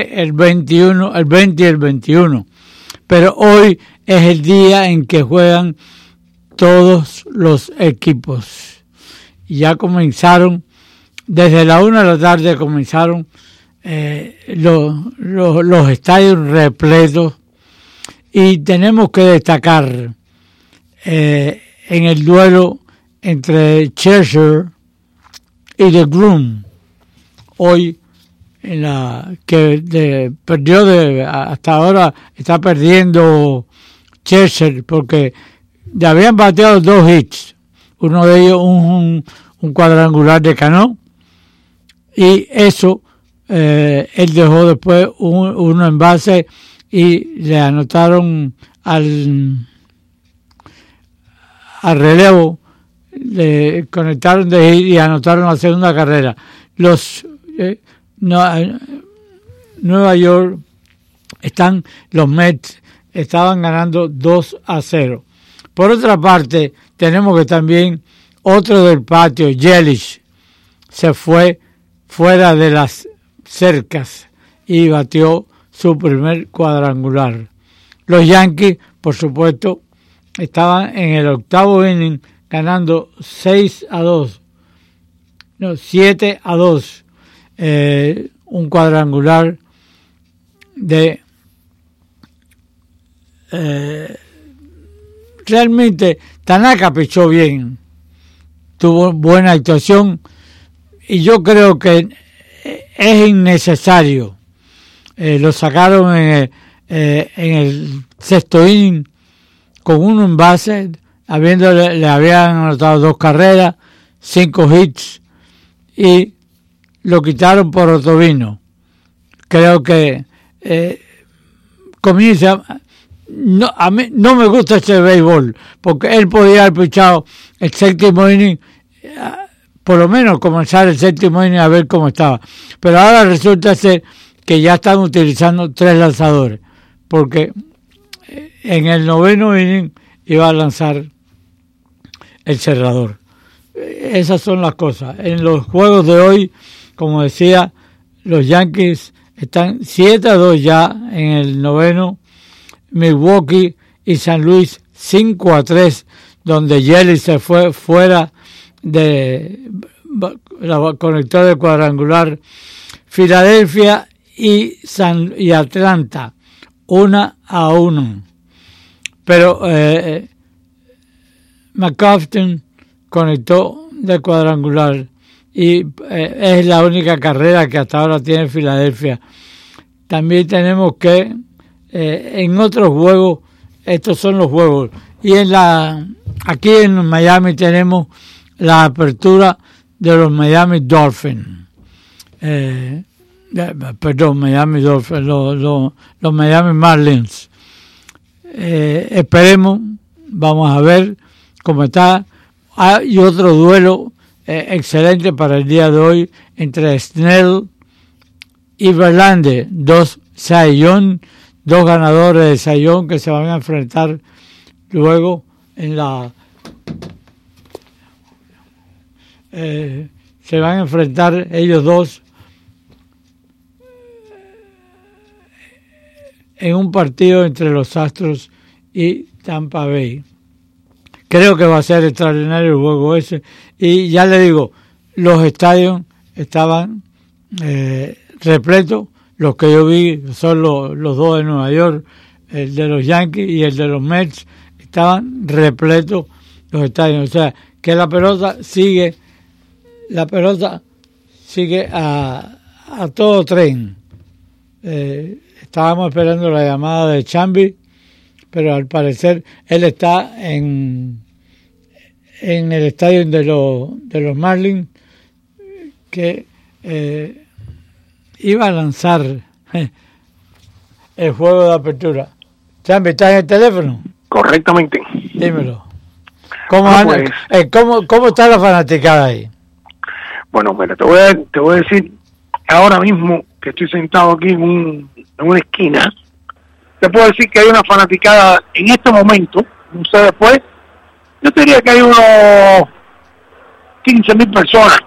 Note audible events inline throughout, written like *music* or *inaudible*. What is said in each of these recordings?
el 21, el 20 y el 21. Pero hoy es el día en que juegan todos los equipos. Ya comenzaron, desde la una de la tarde comenzaron eh, los, estadios repletos y tenemos que destacar eh, en el duelo entre Cheshire y The Groom. Hoy en la que perdió de, hasta ahora está perdiendo Cheshire porque le habían bateado dos hits. Uno de ellos un, un cuadrangular de Cano y eso eh, él dejó después uno en base y le anotaron al al relevo. Le conectaron de y anotaron la segunda carrera. Los eh, Nueva York están los Mets estaban ganando 2 a 0. Por otra parte, tenemos que también otro del patio, Yelich, se fue fuera de las cercas y batió su primer cuadrangular. Los Yankees, por supuesto, estaban en el octavo inning ganando 6 a 2, no, 7 a 2 eh, un cuadrangular de eh, realmente Tanaka pichó bien, tuvo buena actuación y yo creo que es innecesario. Eh, lo sacaron en el, sexto inning con uno en base, habiendo le habían anotado dos carreras, cinco hits y lo quitaron por Otovino. Creo que eh, comienza... No, a mí no me gusta ese béisbol, porque él podía haber pichado el séptimo inning, eh, por lo menos comenzar el séptimo inning a ver cómo estaba. Pero ahora resulta ser que ya están utilizando tres lanzadores, porque eh, en el noveno inning iba a lanzar el cerrador. Esas son las cosas. En los juegos de hoy como decía, los Yankees están 7 a 2 ya en el noveno, Milwaukee y San Luis 5 a 3, donde Jelly se fue fuera de la conector de cuadrangular, Filadelfia y, San, y Atlanta, 1 a 1. Pero eh, McCofton conectó de cuadrangular y eh, es la única carrera que hasta ahora tiene Filadelfia. También tenemos que eh, en otros juegos, estos son los juegos, y en la aquí en Miami tenemos la apertura de los Miami Dolphins. Eh, perdón, Miami Dolphins, los, los, Miami Marlins. esperemos, vamos a ver cómo está. Hay otro duelo eh, excelente para el día de hoy entre Snell y Verlander, dos Sayón, dos ganadores de Sayón que se van a enfrentar luego en la eh, se van a enfrentar ellos dos en un partido entre los Astros y Tampa Bay. Creo que va a ser extraordinario el juego ese. Y ya le digo, los estadios estaban eh, repletos. Los que yo vi son los, los dos de Nueva York, el de los Yankees y el de los Mets. Estaban repletos los estadios. O sea, que la pelota sigue, la pelota sigue a, a todo tren. Eh, estábamos esperando la llamada de Chambi pero al parecer él está en, en el estadio de, los de los Marlins que eh, iba a lanzar *laughs* el juego de apertura. Chambi, ¿estás en el teléfono? Correctamente. Dímelo. ¿Cómo, ah, pues. eh, ¿cómo, ¿Cómo está la fanaticada ahí? Bueno, mira, te voy a, te voy a decir ahora mismo que estoy sentado aquí en, un, en una esquina te puedo decir que hay una fanaticada en este momento, no sé después, yo diría que hay unos 15 mil personas.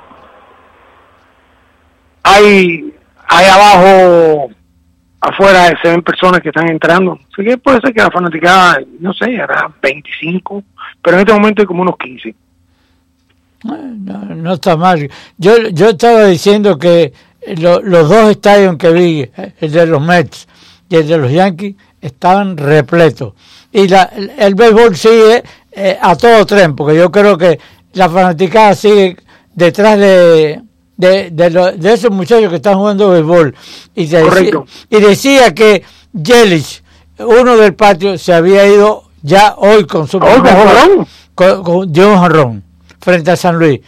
Hay, hay abajo afuera se ven personas que están entrando. Así que puede ser que la fanaticada, no sé, hará 25, pero en este momento hay como unos 15. No, está mal. Yo, yo estaba diciendo que los dos estadios que vi, el de los Mets y el de los Yankees, estaban repletos. Y la, el béisbol sigue eh, a todo tren, porque yo creo que la fanaticada sigue detrás de, de, de, esos muchachos que están jugando béisbol. Y, decía, y decía que Yelich, uno del patio, se había ido ya hoy con su... ¿Hoy con, con, John frente a San Luis.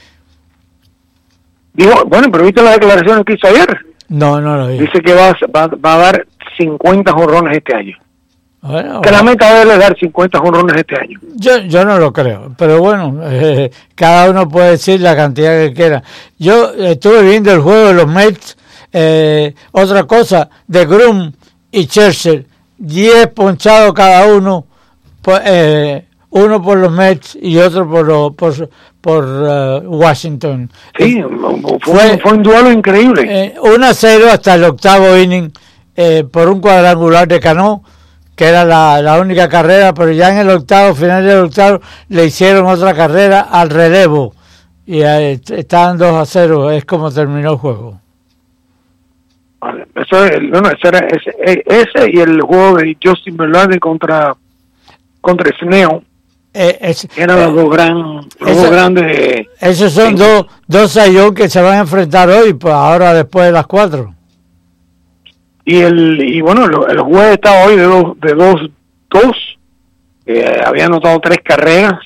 Digo, bueno, pero ¿viste la declaración que hizo ayer? No, no lo vi. Dice que va, va, va a dar 50 jorrones este año. Bueno, que la meta debe dar 50 jorrones este año. Yo, yo no lo creo, pero bueno, eh, cada uno puede decir la cantidad que quiera. Yo estuve viendo el juego de los Mets, eh, otra cosa, de Grum y Churchill, 10 ponchados cada uno, eh, uno por los Mets y otro por, por, por Washington. Sí, fue, fue, un duelo increíble. 1 a 0 hasta el octavo inning por un cuadrangular de Cano que era la, única carrera, pero ya en el octavo, final del octavo, le hicieron otra carrera al relevo y estaban 2 a 0, es como terminó el juego. Eso, bueno, ese, era, ese, ese, y el juego de Justin Verlander contra contra Sneo eh, eran los eh, dos, gran, grandes. Esos son dos, dos que se van a enfrentar hoy, pues ahora después de las cuatro y el y bueno el, juez estaba hoy de dos de dos dos. Eh, había anotado tres carreras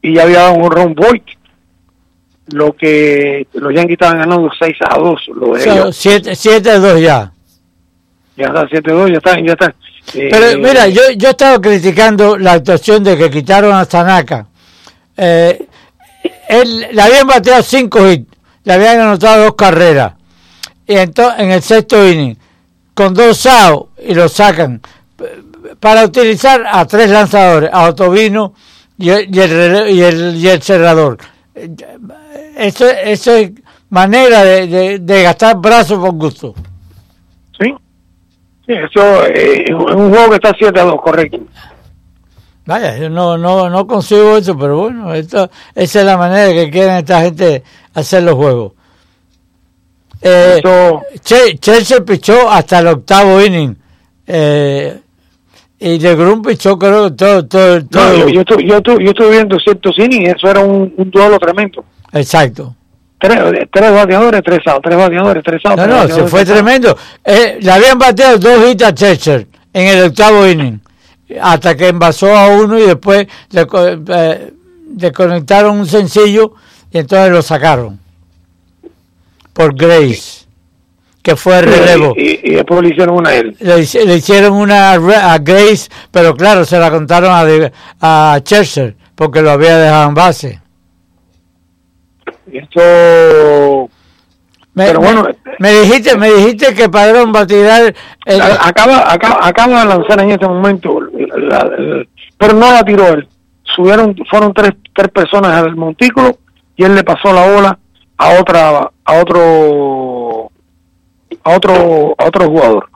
y ya había dado un ron Voigt lo que los Yankees estaban ganando 6 a 2 7 7 a 2 ya. Ya está 7 a 2 ya está ya está. Pero eh, mira yo yo estaba criticando la actuación de que quitaron a Tanaka. Eh, él le habían bateado 5 hits le habían anotado dos carreras. Y entonces en el sexto inning con dos SAO y lo sacan para utilizar a tres lanzadores, a Otovino y el, y el, y el, cerrador. Eso, eso, es manera de, de, gastar brazos con gusto. Sí, sí eso eh, es un juego que está 7 a 2, correcto. Vaya, yo no, no, no consigo eso, pero bueno, esto, esa es la manera que quieren esta gente hacer los juegos. Eh, Chelsea pichó hasta el octavo inning. Eh, y de Grum pichó creo todo, todo, todo. yo, yo, yo, yo, estuve viendo ciertos innings, eso era un, un duelo tremendo. Exacto. Tres, tres bateadores, tres outs, tres bateadores, tres. No, no, se fue tremendo. Eh, le habían bateado dos hits a Chester en el octavo inning, hasta que envasó a uno y después le, eh, le conectaron un sencillo y entonces lo sacaron por Grace, que fue el relevo. Y, después le hicieron una a él. Le, hicieron una a Grace, pero claro, se la contaron a, a Chester, porque lo había dejado en base. Esto... Me, pero bueno, me, dijiste, me dijiste que Padrón va a tirar. Acaba, acaba, acaba de lanzar en este momento, pero no la tiró él. Subieron, fueron tres, tres personas al montículo y él le pasó la bola a otra a otro a otro a otro jugador.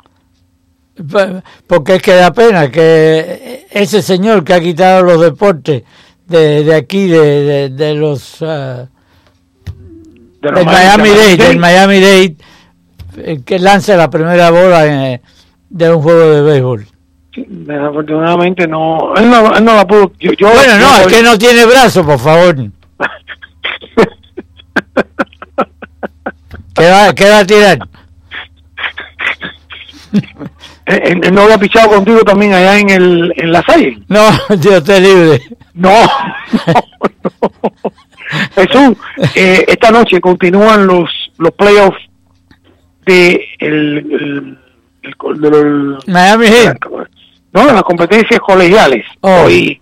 Porque es que da pena que ese señor que ha quitado los deportes de, de aquí de, de, los uh, del Miami Dade del Miami Dade eh, que lance la primera bola en, de un juego de béisbol. Desafortunadamente no él no, él no la pudo yo, bueno no es que no tiene brazo por favor ¿Qué va, qué va a tirar? Eh, eh, ¿No había pichado contigo también allá en, el, en la salle? No, *laughs* Dios te libre. *laughs* No, Jesús, eh, esta noche continúan los los playoffs de el, el, Miami Heat. No, las competencias colegiales. Oh. Hoy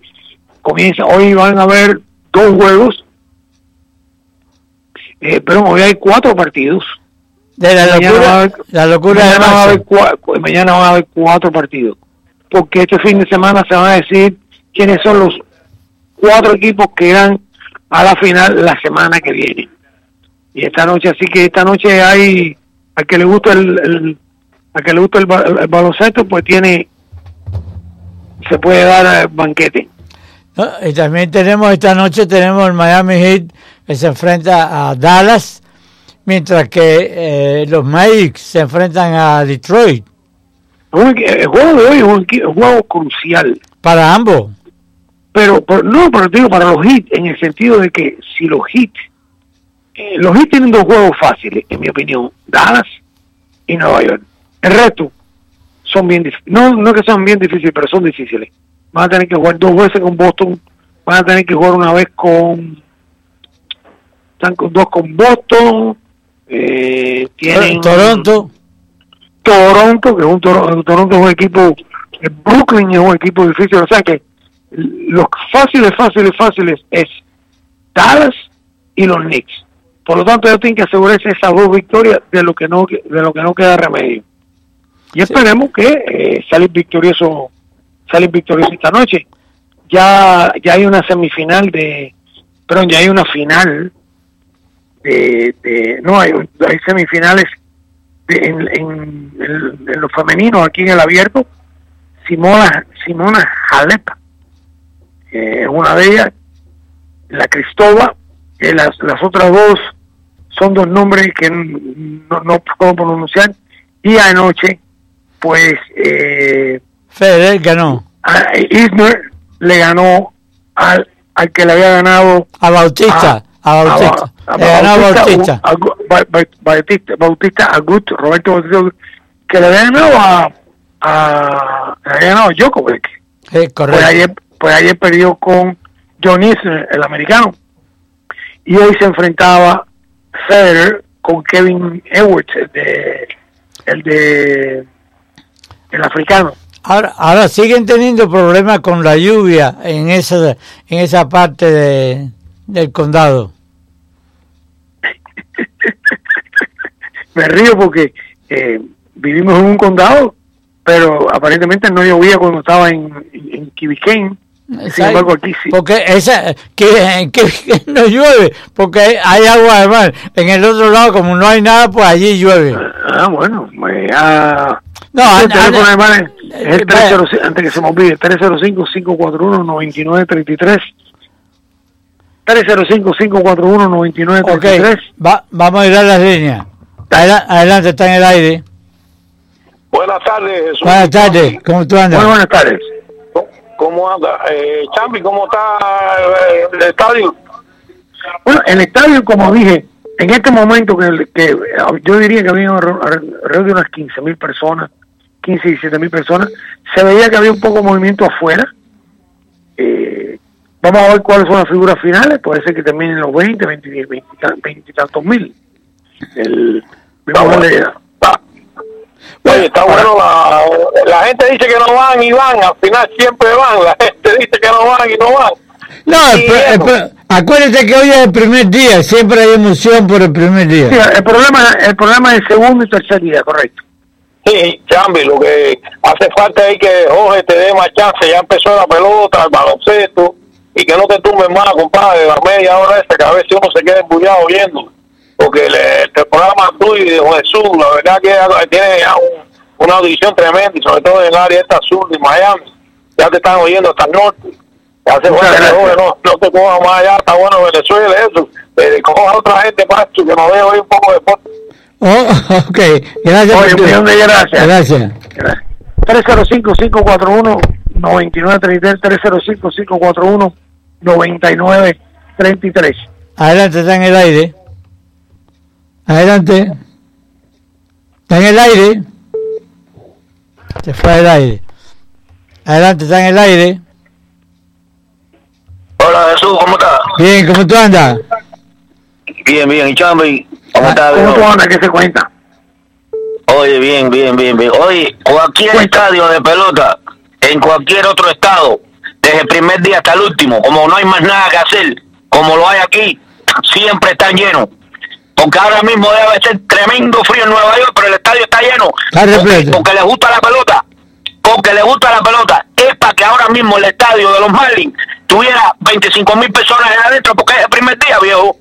comienza, hoy van a haber dos juegos eh, pero hoy hay cuatro partidos. De la locura, la locura mañana, van a haber mañana van a haber cuatro partidos. Porque este fin de semana se van a decir quiénes son los cuatro equipos que irán a la final la semana que viene. Y esta noche, así que esta noche hay, al que le gusta el, a que le gusta el, baloncesto, pues tiene, se puede dar banquete. y también tenemos esta noche, tenemos el Miami Heat se enfrenta a Dallas, mientras que eh, los Magic se enfrentan a Detroit. El juego de hoy es un, juego crucial. Para ambos. Pero, no, pero digo para los Heat, en el sentido de que si los Heat, eh, los Heat tienen dos juegos fáciles, en mi opinión, Dallas y Nueva York. El resto son bien difíciles. No, no que sean bien difíciles, pero son difíciles. Van a tener que jugar dos veces con Boston, van a tener que jugar una vez con... Están con dos con Boston, eh, tienen... Toronto. Toronto, que es un Toronto es un equipo, Brooklyn es un equipo difícil, o sea que los fáciles, fáciles, fáciles es Dallas y los Knicks. Por lo tanto, ellos tienen que asegurarse esas dos victorias de lo que no de lo que no queda remedio. Y esperemos que eh, salen victorioso salen victorioso esta noche. Ya ya hay una semifinal de perdón, ya hay una final de, no hay, hay semifinales en, en, en, los femeninos aquí en el abierto. Simona Simona Halep es una de ellas, la Cristóbal, las, las otras dos son dos nombres que no, no puedo pronunciar, y anoche, pues... Eh, Federer ganó. Isner le ganó al, al que le había ganado... A Bautista. A, Bautista. A, le ganó a Bautista. Bautista, Bautista Agut, Roberto Bautista, que le había ganado a... a le había ganado a Djokovic. Sí, correcto pues ayer perdió con John Isner, el americano. Y hoy se enfrentaba Federer con Kevin Edwards, el de, el de el africano. Ahora, ahora siguen teniendo problemas con la lluvia en esa en esa parte de, del condado. *laughs* Me río porque eh, vivimos en un condado, pero aparentemente no llovía cuando estaba en, en, en sin embargo, aquí sí. Porque esa, que, que, *laughs* no llueve, porque hay agua de mar. En el otro lado, como no hay nada, pues allí llueve. Ah, bueno. Pues, ah, no, el teléfono de mar es el 305, antes que se me olvide, 305-541-9933. 305-541-9933. Va, vamos a ir a las líneas. Adelante, está en el aire. Buenas tardes, Jesús. Buenas tardes, ¿cómo tú andas? Muy buenas tardes. ¿Cómo anda? Eh, Chambi, ¿cómo está eh, el, estadio? Bueno, el estadio, como dije, en este momento que, que yo diría que había alrededor de unas 15 mil personas, 15, 17 mil personas, se veía que había un poco de movimiento afuera. Eh, vamos a ver cuáles son las figuras finales, puede ser que terminen los 20, 20, 20, 20, y tantos mil. El, vamos a Oye, está bueno, la, la gente dice que no van y van, al final siempre van, la *laughs* gente dice que no van y no van. No, acuérdate que hoy es el primer día, siempre hay emoción por el primer día. Sí, el problema, el problema es el segundo y tercer día, correcto. Sí, Chambi, lo que hace falta es que Jorge te dé más chance, ya empezó la pelota, el baloncesto, y que no te tumben más, compadre, la media hora esta, que a veces uno se queda embullado viendo porque el, programa tuyo de Jesús, la verdad que tiene una audición tremenda, y sobre todo en el área esta sur de Miami, ya te están oyendo hasta el norte. Hace bueno no, no te cojas más allá, está bueno Venezuela, eso. Eh, cojas a otra gente, Pacho, que nos vea hoy un poco de deporte. Oh, *laughs* ok, gracias. Oye, un millón de gracias. Gracias. 305-541-9933, 305-541-9933. Adelante, está en el aire. Adelante. Está en el aire. Se fue al aire. Adelante, está en el aire. Hola Jesús, ¿cómo estás? Bien, ¿cómo tú andas? Bien, bien. ¿Y Chambi? ¿Cómo ah, estás? ¿Cómo tú andas? ¿Qué se cuenta? Oye, bien, bien, bien, bien. Oye, cualquier estadio de pelota, en cualquier otro estado, desde el primer día hasta el último, como no hay más nada que hacer, como lo hay aquí, siempre están llenos porque ahora mismo debe ser tremendo frío en Nueva York, pero el estadio está lleno. Porque, porque les gusta la pelota. Porque les gusta la pelota. Es para que ahora mismo el estadio de los Marlins tuviera 25 mil personas adentro, porque es el primer día, viejo.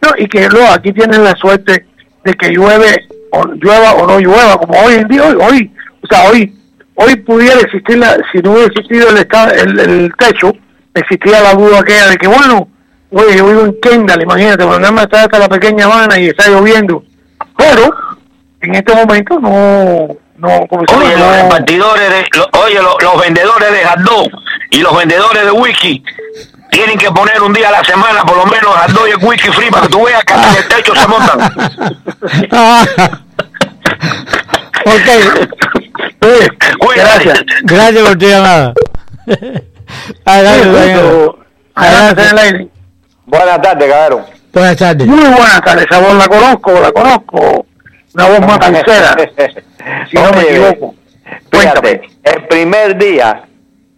No, y que luego aquí tienen la suerte de que llueve o llueva o no llueva, como hoy en día, hoy, hoy o sea, hoy hoy pudiera existir, la, si no hubiera existido el, el, el techo, existía la duda aquella de que, bueno, oye, yo vivo en Kendall, imagínate, cuando nada más está hasta la pequeña Habana y está lloviendo. Pero, en este momento no, no, como Oye, los repartidores, de, lo- oye, lo- los vendedores de hot y los vendedores de whisky tienen que poner un día a la semana por lo menos dog y whisky free para que tú veas que hasta en el techo se montan. *laughs* Ah. *laughs* ok, Cuídate. gracias. gracias por tu llamada. *laughs* Adelante. Buenas tardes, cabrón. Buenas tardes. Muy buenas tardes, esa voz la conozco, la conozco. Una voz más sincera, *laughs* si no me equivoco. Fíjate, el primer día,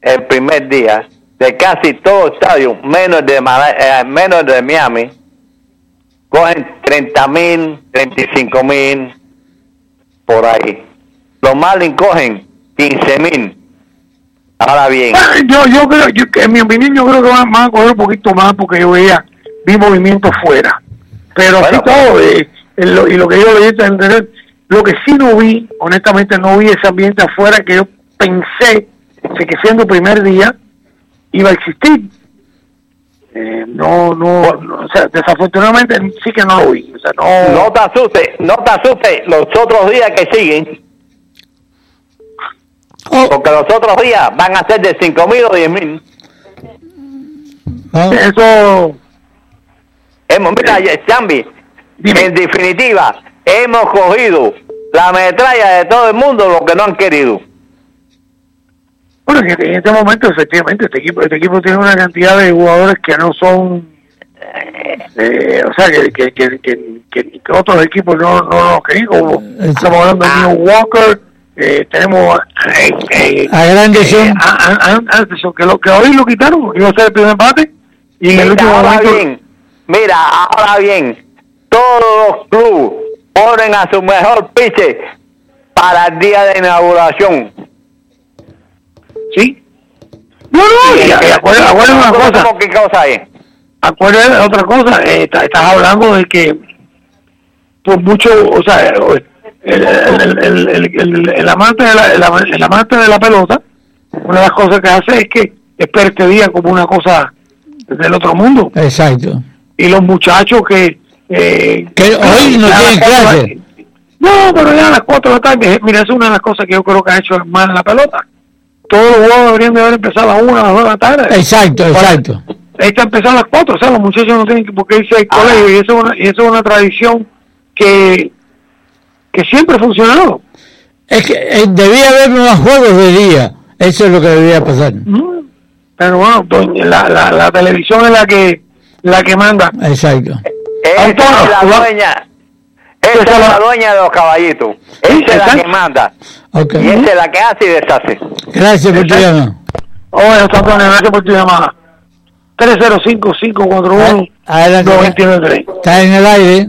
el primer día de casi todo estadio, menos de Mala- eh, menos de Miami, cogen 30 mil, 35 mil, por ahí. Los Marlins cogen 15 mil. Ahora bien, Yo, yo creo, yo, que en mi opinión, yo creo que van, van a coger un poquito más porque yo veía, vi movimiento fuera. Pero así Bueno, todo, eh, en lo- y lo que yo leí, entender, lo que sí no vi, honestamente no vi ese ambiente afuera que yo pensé que que siendo el primer día iba a existir. Eh, no, no, no, o sea, desafortunadamente sí que no lo vi. O sea, no, no te asustes, no te asustes los otros días que siguen, porque los otros días van a ser de 5 mil o 10 mil. oh, eso, Hemos, mira, Chambi, Dime. en definitiva, hemos cogido la metralla de todo el mundo, lo que no han querido. Bueno, en este, en este momento, efectivamente, este equipo, este equipo tiene una cantidad de jugadores que no son, eh, o sea, que, que, que, que, que- que otros equipos no, no los querían. Como estamos hablando de Neil Walker, eh, tenemos eh, eh, a eh, Anderson, que, lo, que hoy lo quitaron, iba a ser el primer empate, y en el último ahora momento... bien, mira, ahora bien, todos los clubes ponen a su mejor pitcher para el día de inauguración. Sí. No, no, una cosa. ¿Cómo qué cosa es? acuérdate de otra cosa, eh, está- estás hablando de que por mucho, o sea, el, amante de la, el, ama- el amante de la pelota, una de las cosas que hace es que espera este día como una cosa del otro mundo. Exacto. Y los muchachos que... Eh, Que hoy no tienen clase. No, pero ya a las 4 de la tarde, mira, es una de las cosas que yo creo que ha hecho mal en la pelota. Todos los juegos deberían de haber empezado a las 1, a las 2 de la tarde. Exacto, exacto. Esta empezó a las 4, o sea, los muchachos no tienen que- por qué irse al Ah. colegio y eso, es una, y eso es una tradición que, que siempre ha funcionado. Es que eh, debía haber más juegos de día. Eso es lo que debía pasar. ¿no? Pero bueno, doña- la, la, la televisión es la que la que manda. Exacto. Esa Antonio, es la dueña, esa es la dueña de los caballitos. Esa es la que manda. Y esa es la que hace y deshace. Gracias por tu llamada. Oye, José Antonio, gracias por tu llamada. 305-541-993. Adelante. Está en el aire.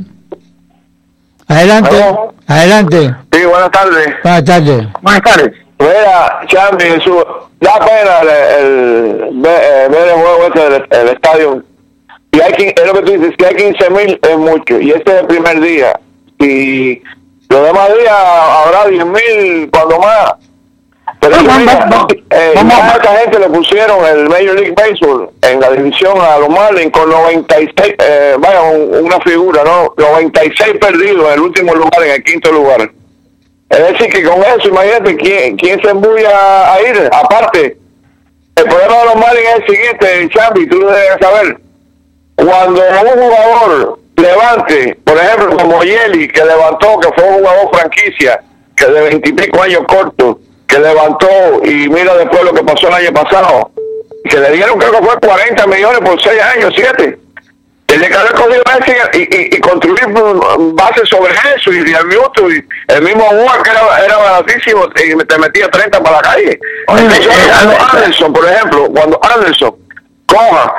Adelante. Aló. Adelante. Sí, buenas tardes. Buenas tardes. Buenas tardes. Mira, Chambi, su, da pena el, el- ver, eh, ver el juego ese del el estadio. Y hay, quin- es lo que tú dices, si hay 15 mil es mucho. Y este es el primer día. Y los demás días habrá 10 mil, cuando más. Pero Vamos, mira, eh, vamos. ya a esta gente le pusieron el Major League Baseball en la división a los Marlins con 96, eh, vaya, un- una figura, ¿no? 96 perdidos en el último lugar, en el quinto lugar. Es decir, que con eso, imagínate, ¿quién, quién se embulla a ir? Aparte, el problema de los Marlins es el siguiente, Chambi, tú debes saber. Cuando un jugador levante, por ejemplo, como Yeli, que levantó, que fue un jugador franquicia, que de veintipico años corto, que levantó y mira después lo que pasó el año pasado, que le dieron creo que fue 40 millones por 6 años, 7. Tenía que haber cogido y, y, y construir bases sobre eso y Real Newton y el mismo Juan que era, era baratísimo y te metía 30 para la calle. Oye, Entonces, cuando Anderson, por ejemplo, cuando Anderson coja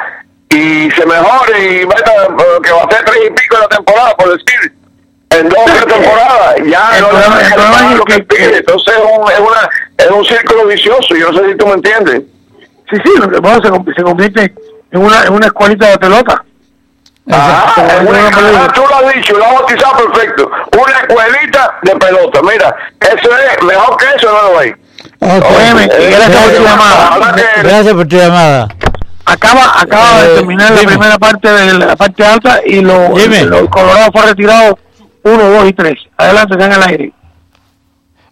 y se mejore y meta eh, que va a ser tres y pico en la temporada, por decir, en dos o tres temporadas, ya El no le a el dejar lo que pide. Entonces es, una, es un círculo vicioso, yo no sé si tú me entiendes. Sí, sí, lo que pasa se, se convierte en una, en una escuelita de pelota. Ah, una, tú lo has dicho, lo has bautizado perfecto. Una escuelita de pelota. Mira, eso es mejor que eso, no lo hay. Okay. Eh, gracias por tu llamada. Gracias por tu llamada. Acaba, acaba Eh, de terminar la primera parte de la parte alta y lo, Dime. lo- Colorado fue retirado 1, 2 y 3. Adelante, están en el aire.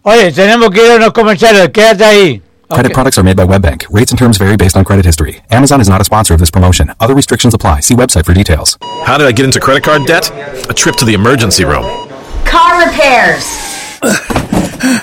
Oye, tenemos que ir a unos comerciales. Quédate ahí. Credit Ok. products are made by WebBank. Rates and terms vary based on credit history. Amazon is not a sponsor of this promotion. Other restrictions apply. See website for details. How did I get into credit card debt? A trip to the emergency room. Car repairs. *laughs*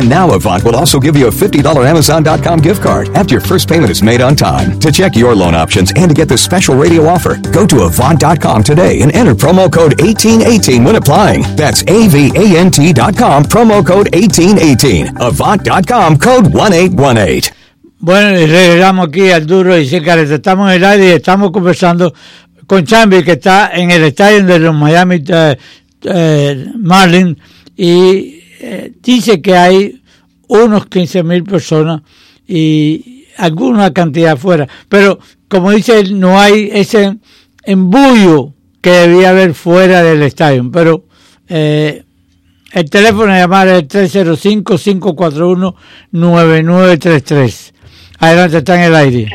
now Avant will also give you a $50 Amazon.com gift card after your first payment is made on time. To check your loan options and to get this special radio offer, go to Avant.com today and enter promo code 1818 when applying. That's A-V-A-N-T.com, promo code 1818. Avant.com, code 1818. Bueno, y regresamos aquí al duro y sin careta. Estamos en el aire y estamos conversando con Chambi, que está en el estadio de los Miami eh, eh, Marlins, y eh, dice que hay unos 15 mil personas y alguna cantidad afuera. Pero, como dice él, no hay ese embullo que debía haber fuera del estadio. Pero eh, el teléfono a llamar es 305-541-9933. Adelante, está en el aire.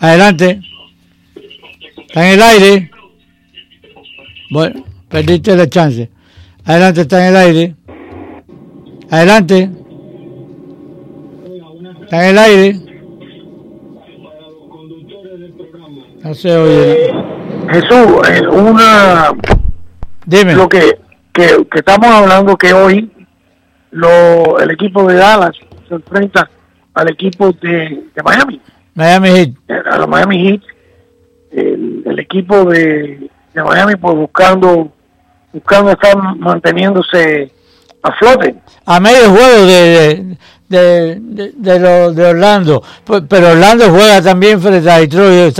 Adelante. Está en el aire. Bueno, perdiste la chance. Adelante, está en el aire. Adelante. Está en el aire. No se oye. Jesús, eh, una, Dime. lo que, que, que estamos hablando que hoy lo, el equipo de Dallas se enfrenta al equipo de, de Miami, Miami Heat. eh, a los Miami Heat. El, el equipo de, de Miami pues buscando buscando estar manteniéndose a flote. a medio juego de de, de, de, lo- de Orlando. Pero Orlando juega también frente a Detroit.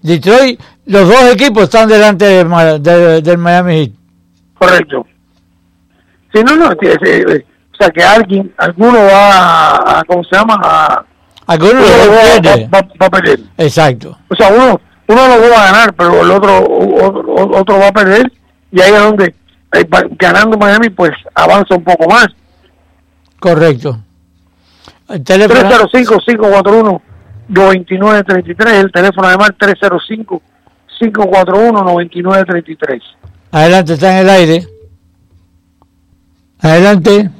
Detroit, los dos equipos están delante de Ma- de- del Miami Heat. Correcto. Si no, no, eh, eh, o sea que alguien, alguno va a, ¿cómo se llama? A, Algunos uno los va, dos pierden. va- va- va a perder. Exacto. O sea, uno, uno lo va a ganar, pero el otro, otro, otro va a perder y ahí es donde eh, ganando Miami pues avanza un poco más. Correcto. El teléfono 305-541-9933, el teléfono además 305-541-9933. adelante, está en el aire. Adelante.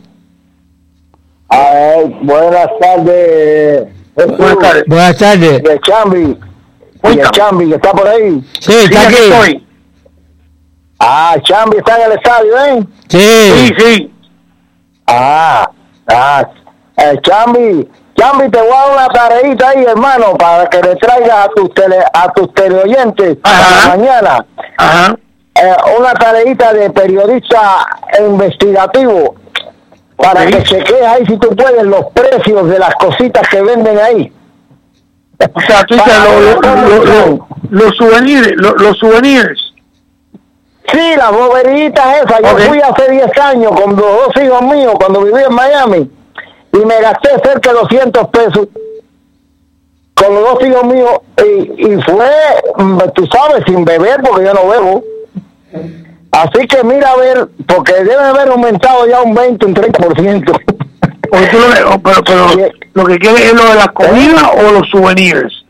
Ay, buenas tardes. Buenas tardes. Buenas tardes. Y el Chambi. Cuéntame. Chambi que está por ahí. Sí, Sí, está aquí aquí. estoy. Ah, Chambi está en el estadio, ¿eh? Sí, Sí. sí. Ah, ah. Eh, Chambi, Chambi, te voy a dar una tareita ahí, hermano, para que le traigas a tus tele, a tus teleoyentes Ajá. mañana. Ajá. eh, una tareita de periodista investigativo para que chequees ahí si tú puedes los precios de las cositas que venden ahí. O sea, tú dices lo- lo- lo- lo- los souvenirs, lo- los souvenirs. Sí, las boberitas esas. Yo fui hace 10 años con los dos hijos míos cuando viví en Miami y me gasté cerca de 200 pesos con los dos hijos míos y, y fue, mm, tú sabes, sin beber porque yo no bebo. Así que mira a ver, porque debe haber aumentado ya un 20, un 30%. Porque tú lo, que- o- pero, pero lo que quieres es lo de la comida o los souvenirs.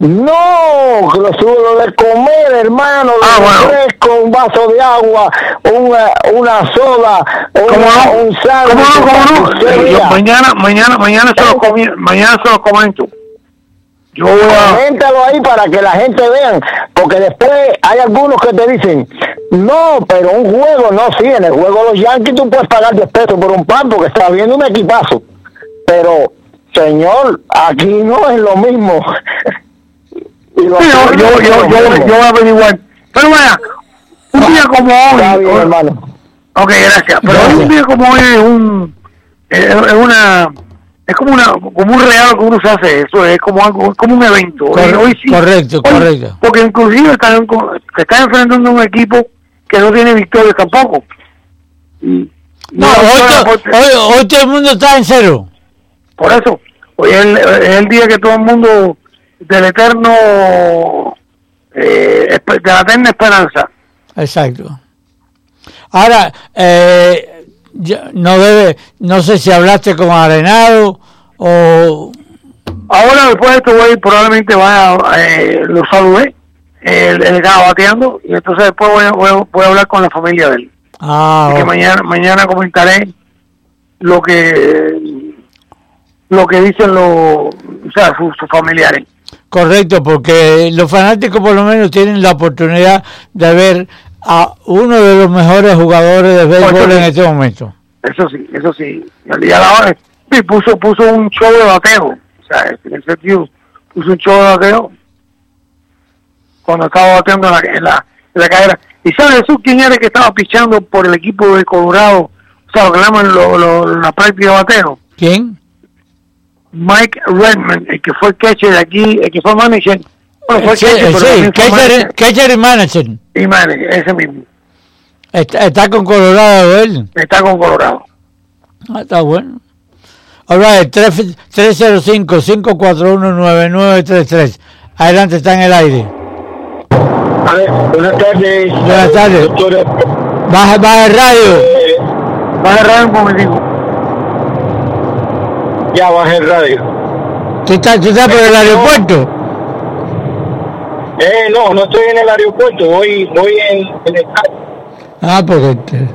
No, lo lo de comer, hermano, lo Ah, bueno. fresco, un vaso de agua, una, una soda, ¿Cómo una- no? un ¿Cómo sándwich. no? ¿Cómo no? tapicería. Yo mañana, mañana, mañana se los comi- mañana se los comento. Yo voy a... Coméntalo ahí para que la gente vean, porque después hay algunos que te dicen, no, pero un juego, no, sí, en el juego de los Yankees tú puedes pagar 10 pesos por un pan porque está viendo un equipazo, pero señor, aquí no es lo mismo. *laughs* Yo, yo, yo, yo, voy a averiguar. Pero vaya, un día como hoy. Bien, hermano. Ok, gracias. Pero hoy un día como hoy es un. Es, una. Es como una como un regalo que uno se hace eso, es como algo, es como un evento. Hoy- sí. correcto, Hoy- correcto. Porque inclusive están, con- se está enfrentando a un equipo que no tiene victoria tampoco. Y- No, hoy, to- hoy, hoy todo el mundo está en cero. por eso, hoy es el, es el día que todo el mundo del eterno, eh, de la eterna esperanza. Exacto. Ahora, eh, no debe, no sé si hablaste con Arenado o Ahora después de esto voy, probablemente vaya, eh, lo saludé, él, él estaba bateando, y entonces después voy a, voy voy a hablar con la familia de él. ah, Así que mañana, mañana comentaré lo que lo que dicen los, o sea, sus, sus familiares. Correcto, porque los fanáticos por lo menos tienen la oportunidad de ver a uno de los mejores jugadores de béisbol en este momento. Eso sí, eso sí. Y a la hora, sí, puso, puso un show de bateo. O sea, en ese sentido, puso un show de bateo cuando estaba bateando en la, en la, en la carrera. ¿Y sabes eso quién era el que estaba pichando por el equipo de Colorado? O sea, lo que llaman lo, lo- la práctica de bateo. ¿Quién? Mike Redman, el que fue catcher de aquí, el que fue manager. Bueno, fue Sí, catcher, pero sí, catcher, manager. catcher y manager. Y manager, ese mismo. Está, está con Colorado él. Está con Colorado. Ah, está bueno. Ahora, 305-541-9933. Adelante, está en el aire. Buenas tardes. Buenas tardes. Doctora. Baja, baja el radio. Eh, Va a cerrar un momentico. Ya bajé el radio. ¿Tú estás, tú estás por el aeropuerto? Eh, no, no estoy en el aeropuerto, voy, voy en, en el Ah, porque... te-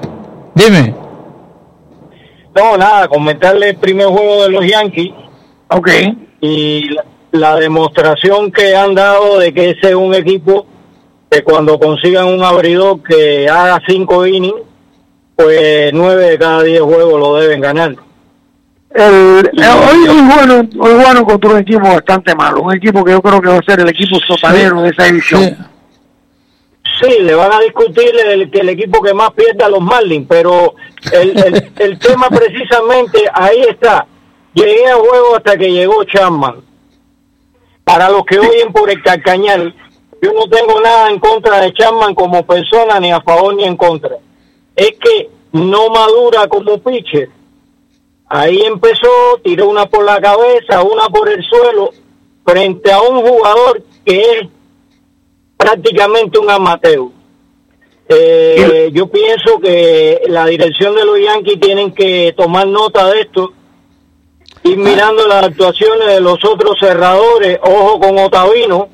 Dime. No, nada, comentarle el primer juego de los Yankees Ok. y la, la demostración que han dado de que ese es un equipo que cuando consigan un abridor que haga cinco innings, pues nueve de cada diez juegos lo deben ganar. El, eh, hoy, hoy bueno, hoy bueno contra un equipo bastante malo, un equipo que yo creo que va a ser el equipo sotanero de esa división. Sí. Sí, le van a discutir el, que el equipo que más pierda a los Marlins, pero el, el, *laughs* el tema precisamente ahí está. Llegué a juego hasta que llegó Chapman. Para los que oyen por el Carcañal, yo no tengo nada en contra de Chapman como persona, ni a favor ni en contra. Es que no madura como pitcher. Ahí empezó, tiró una por la cabeza, una por el suelo, frente a un jugador que es prácticamente un amateur. Eh, yo pienso que la dirección de los Yankees tienen que tomar nota de esto, ir mirando las actuaciones de los otros cerradores, ojo con Otavino,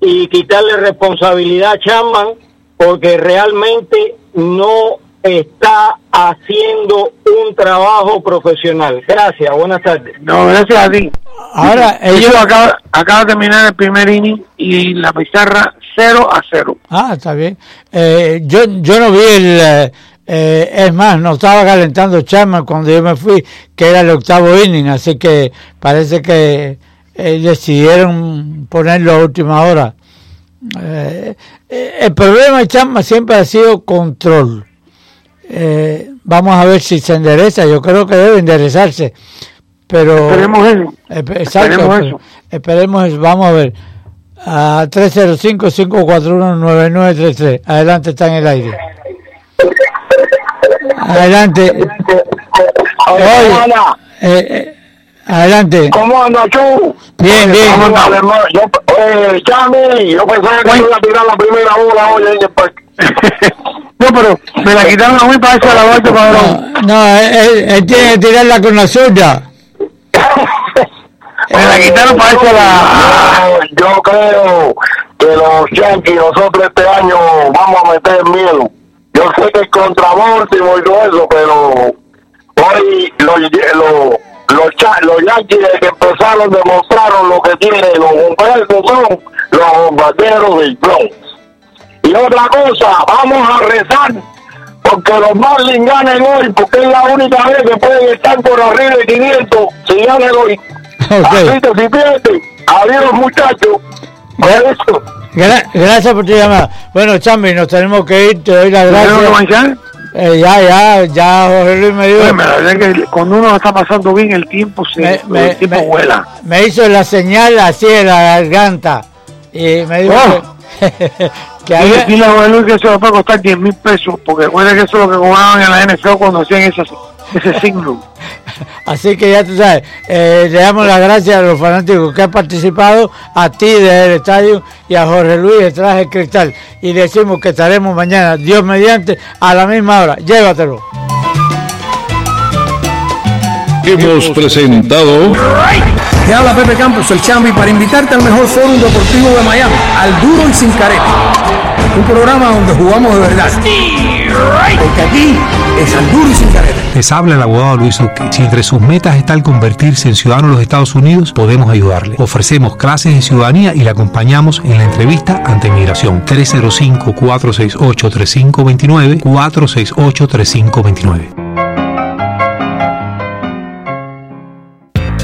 y quitarle responsabilidad a Chapman, porque realmente no está haciendo un trabajo profesional. Gracias, buenas tardes. No, gracias a ti. Ahora, Ellos acaba, acaba de terminar el primer inning y la pizarra 0 a 0. Ah, está bien. Eh, yo, yo no vi el... eh, eh, es más, no estaba calentando Chapman cuando yo me fui, que era el octavo inning, así que parece que eh, decidieron ponerlo a última hora. Eh, eh, el problema de Chapman siempre ha sido control. Eh, vamos a ver si se endereza. Yo creo que debe enderezarse. Pero Esperemos eso. Espe- Exacto, Esperemos espe- eso. Esperemos eso. Vamos a ver. A 305-541-9933. Adelante, está en el aire. Adelante. Oye, eh, eh, adelante. ¿Cómo anda tú? Bien, bien. ¿Cómo hermano? Yo, eh, Chami, yo pensaba que iba a tirar la primera bola hoy en el parque. *laughs* No, pero me la quitaron a mí para a la vuelta, padrón. No, no él, él tiene que tirarla con la zurda. Me la quitaron para a la... Yo creo que los Yankees nosotros este año vamos a meter miedo. Yo sé que es contra Baltimore y todo eso, pero hoy los, los, los, los Yankees desde que empezaron demostraron lo que tienen los bomberos son los bombarderos del Bronx. Y otra cosa, vamos a rezar porque los Marlins ganen hoy, porque es la única vez que pueden estar por arriba de 500 si ganan hoy. Así que si pierden, adiós muchachos. Gra- gracias por tu llamada. Bueno, Chambi, nos tenemos que ir. Te doy las ¿Tenemos que gracias. Eh, ya, ya, ya, Jorge Luis me dijo. Oye, la verdad es que cuando uno está pasando bien, el tiempo se Me- me- el tiempo me- vuela. me hizo la señal así de la garganta y me dijo Oh. que, *laughs* que a Juan Luis que eso le puede costar 10 mil pesos, porque recuerda que eso es lo que cobraban en la NFL cuando hacían ese, ese signo. Así que ya tú sabes, eh, le damos las gracias a los fanáticos que han participado, a ti desde el estadio y a Jorge Luis de Traje Cristal y decimos que estaremos mañana, Dios mediante, a la misma hora, llévatelo. Hemos presentado Te habla Pepe Campos, el Chambi, para invitarte al mejor foro deportivo de Miami, al duro y sin careta. Un programa donde jugamos de verdad. Porque aquí es al duro y sin careta. Les habla el abogado Luis Uque. Si entre sus metas está el convertirse en ciudadano de los Estados Unidos, podemos ayudarle. Ofrecemos clases de ciudadanía y le acompañamos en la entrevista ante migración. 305-468-3529, 468-3529.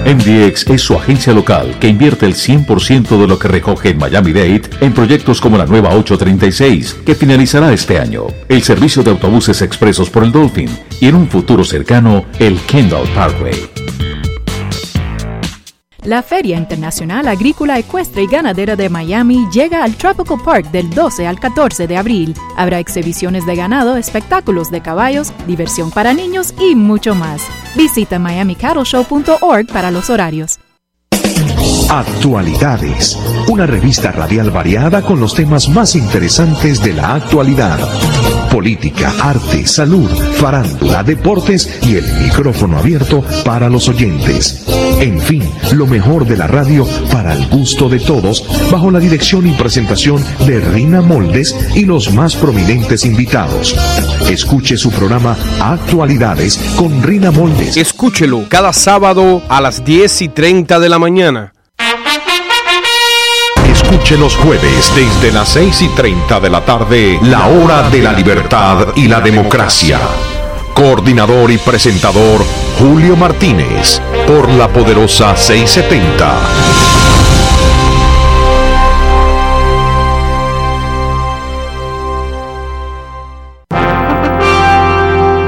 MDX es su agencia local que invierte el 100% de lo que recoge en Miami-Dade en proyectos como la nueva 836, que finalizará este año, el servicio de autobuses expresos por el Dolphin y en un futuro cercano, el Kendall Parkway. La Feria Internacional Agrícola Ecuestre y Ganadera de Miami llega al Tropical Park del 12 al 14 de abril. Habrá exhibiciones de ganado, espectáculos de caballos, diversión para niños y mucho más. Visita miamicattleshow.org para los horarios. Actualidades, una revista radial variada con los temas más interesantes de la actualidad. Política, arte, salud, farándula, deportes y el micrófono abierto para los oyentes. En fin, lo mejor de la radio para el gusto de todos, bajo la dirección y presentación de Rina Moldes y los más prominentes invitados. Escuche su programa Actualidades con Rina Moldes. Escúchelo cada sábado a las 10 y 30 de la mañana. Los jueves desde las 6 y 30 de la tarde, la hora de la libertad y la democracia. Coordinador y presentador Julio Martínez por la poderosa 670.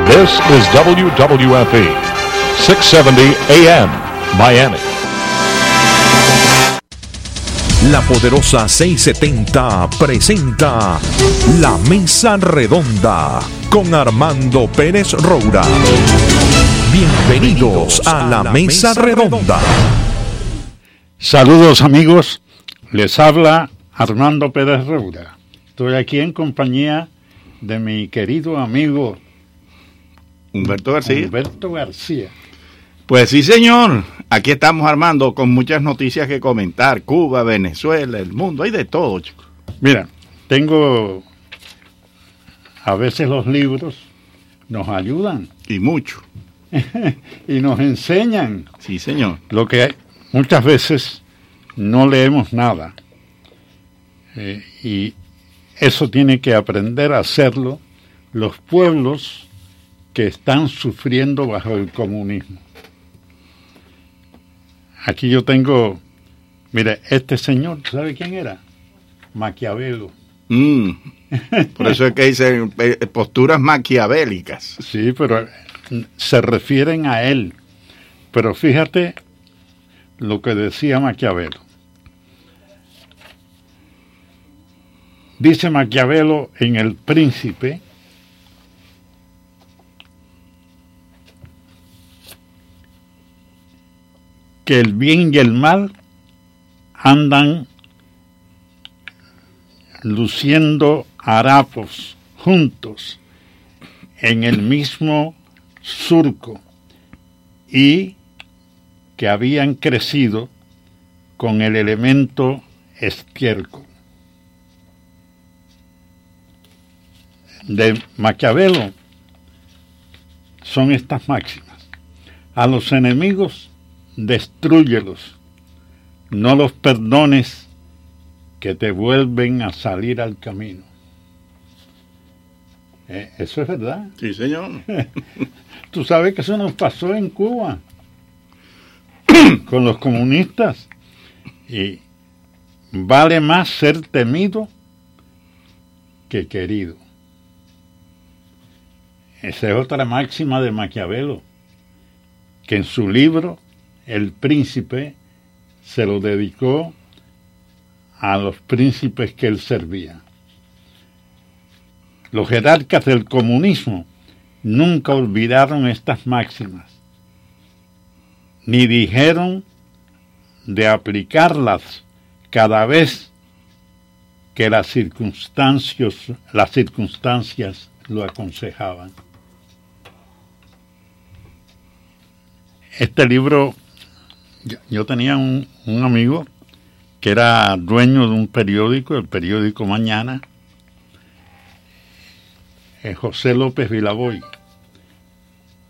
This is WWFE, 670 AM, Miami. La poderosa 670 presenta La Mesa Redonda con Armando Pérez Roura. Bienvenidos a la Mesa Redonda. Saludos amigos, les habla Armando Pérez Roura. Estoy aquí en compañía de mi querido amigo Humberto García. Humberto García. Pues sí, señor. Aquí estamos armando con muchas noticias que comentar. Cuba, Venezuela, el mundo, hay de todo, chicos. Mira, tengo a veces los libros nos ayudan Y mucho. *laughs* y nos enseñan Sí, señor. lo que muchas veces no leemos nada. Eh, y eso tiene que aprender a hacerlo los pueblos que están sufriendo bajo el comunismo. Aquí yo tengo, mire, este señor, ¿sabe quién era? Maquiavelo. Mm. Por eso es que dicen eh, posturas maquiavélicas. Sí, pero se refieren a él. Pero fíjate lo que decía Maquiavelo. Dice Maquiavelo en El Príncipe, que el bien y el mal andan luciendo harapos juntos en el mismo surco y que habían crecido con el elemento estiércol. De Maquiavelo son estas máximas. A los enemigos destruyelos, no los perdones que te vuelven a salir al camino. Eh, eso es verdad. Sí, señor. *laughs* Tú sabes que eso nos pasó en Cuba con los comunistas. Y vale más ser temido que querido. Esa es otra máxima de Maquiavelo, que en su libro El príncipe se lo dedicó a los príncipes que él servía. Los jerarcas del comunismo nunca olvidaron estas máximas, ni dijeron de aplicarlas cada vez que las circunstancias, las circunstancias lo aconsejaban. Este libro, yo, tenía un, amigo que era dueño de un periódico, el periódico Mañana, eh, José López Vilaboy,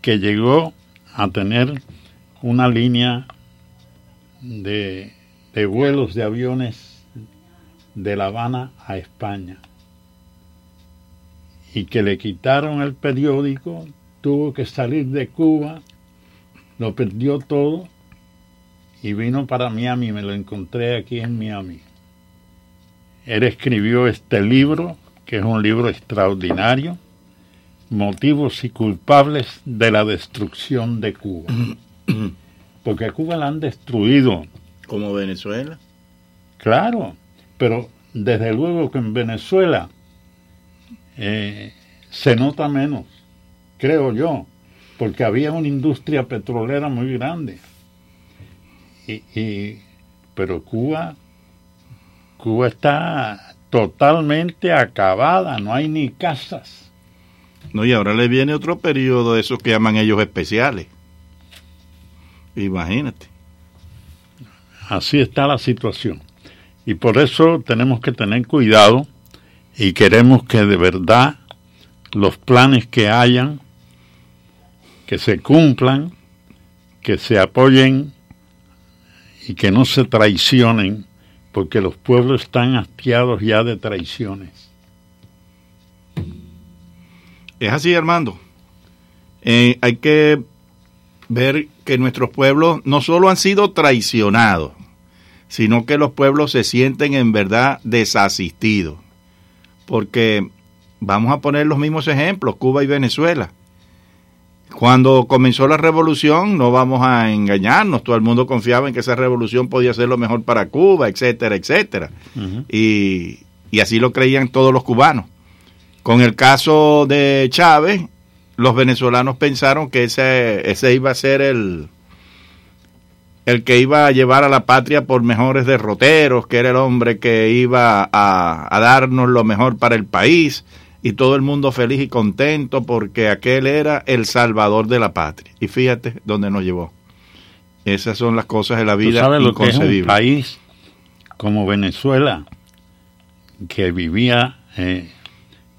que llegó a tener una línea de vuelos de aviones de La Habana a España. Y que le quitaron el periódico, tuvo que salir de Cuba, lo perdió todo y vino para Miami, me lo encontré aquí en Miami. Él escribió este libro, que es un libro extraordinario, Motivos y culpables de la destrucción de Cuba. *clears throat* Porque a Cuba la han destruido. Como Venezuela. Claro, pero desde luego que en Venezuela eh, se nota menos, creo yo, porque había una industria petrolera muy grande. Y, y, pero Cuba, Cuba está totalmente acabada, no hay ni casas. No, y ahora le viene otro periodo de esos que llaman ellos especiales. Imagínate. Así está la situación. Y por eso tenemos que tener cuidado y queremos que de verdad los planes que hayan, que se cumplan, que se apoyen y que no se traicionen, porque los pueblos están hastiados ya de traiciones. Es así, Armando. Eh, hay que ver que nuestros pueblos no solo han sido traicionados, sino que los pueblos se sienten en verdad desasistidos. Porque vamos a poner los mismos ejemplos, Cuba y Venezuela. Cuando comenzó la revolución, no vamos a engañarnos, todo el mundo confiaba en que esa revolución podía ser lo mejor para Cuba, etcétera, etcétera. Uh -huh. y, y así lo creían todos los cubanos. Con el caso de Chávez, los venezolanos pensaron que ese, ese iba a ser el, el que iba a llevar a la patria por mejores derroteros, que era el hombre que iba a, a, darnos lo mejor para el país, y todo el mundo feliz y contento porque aquel era el salvador de la patria. Y fíjate dónde nos llevó. Esas son las cosas de la vida ¿Tú sabes lo que es un país como Venezuela que vivía, eh,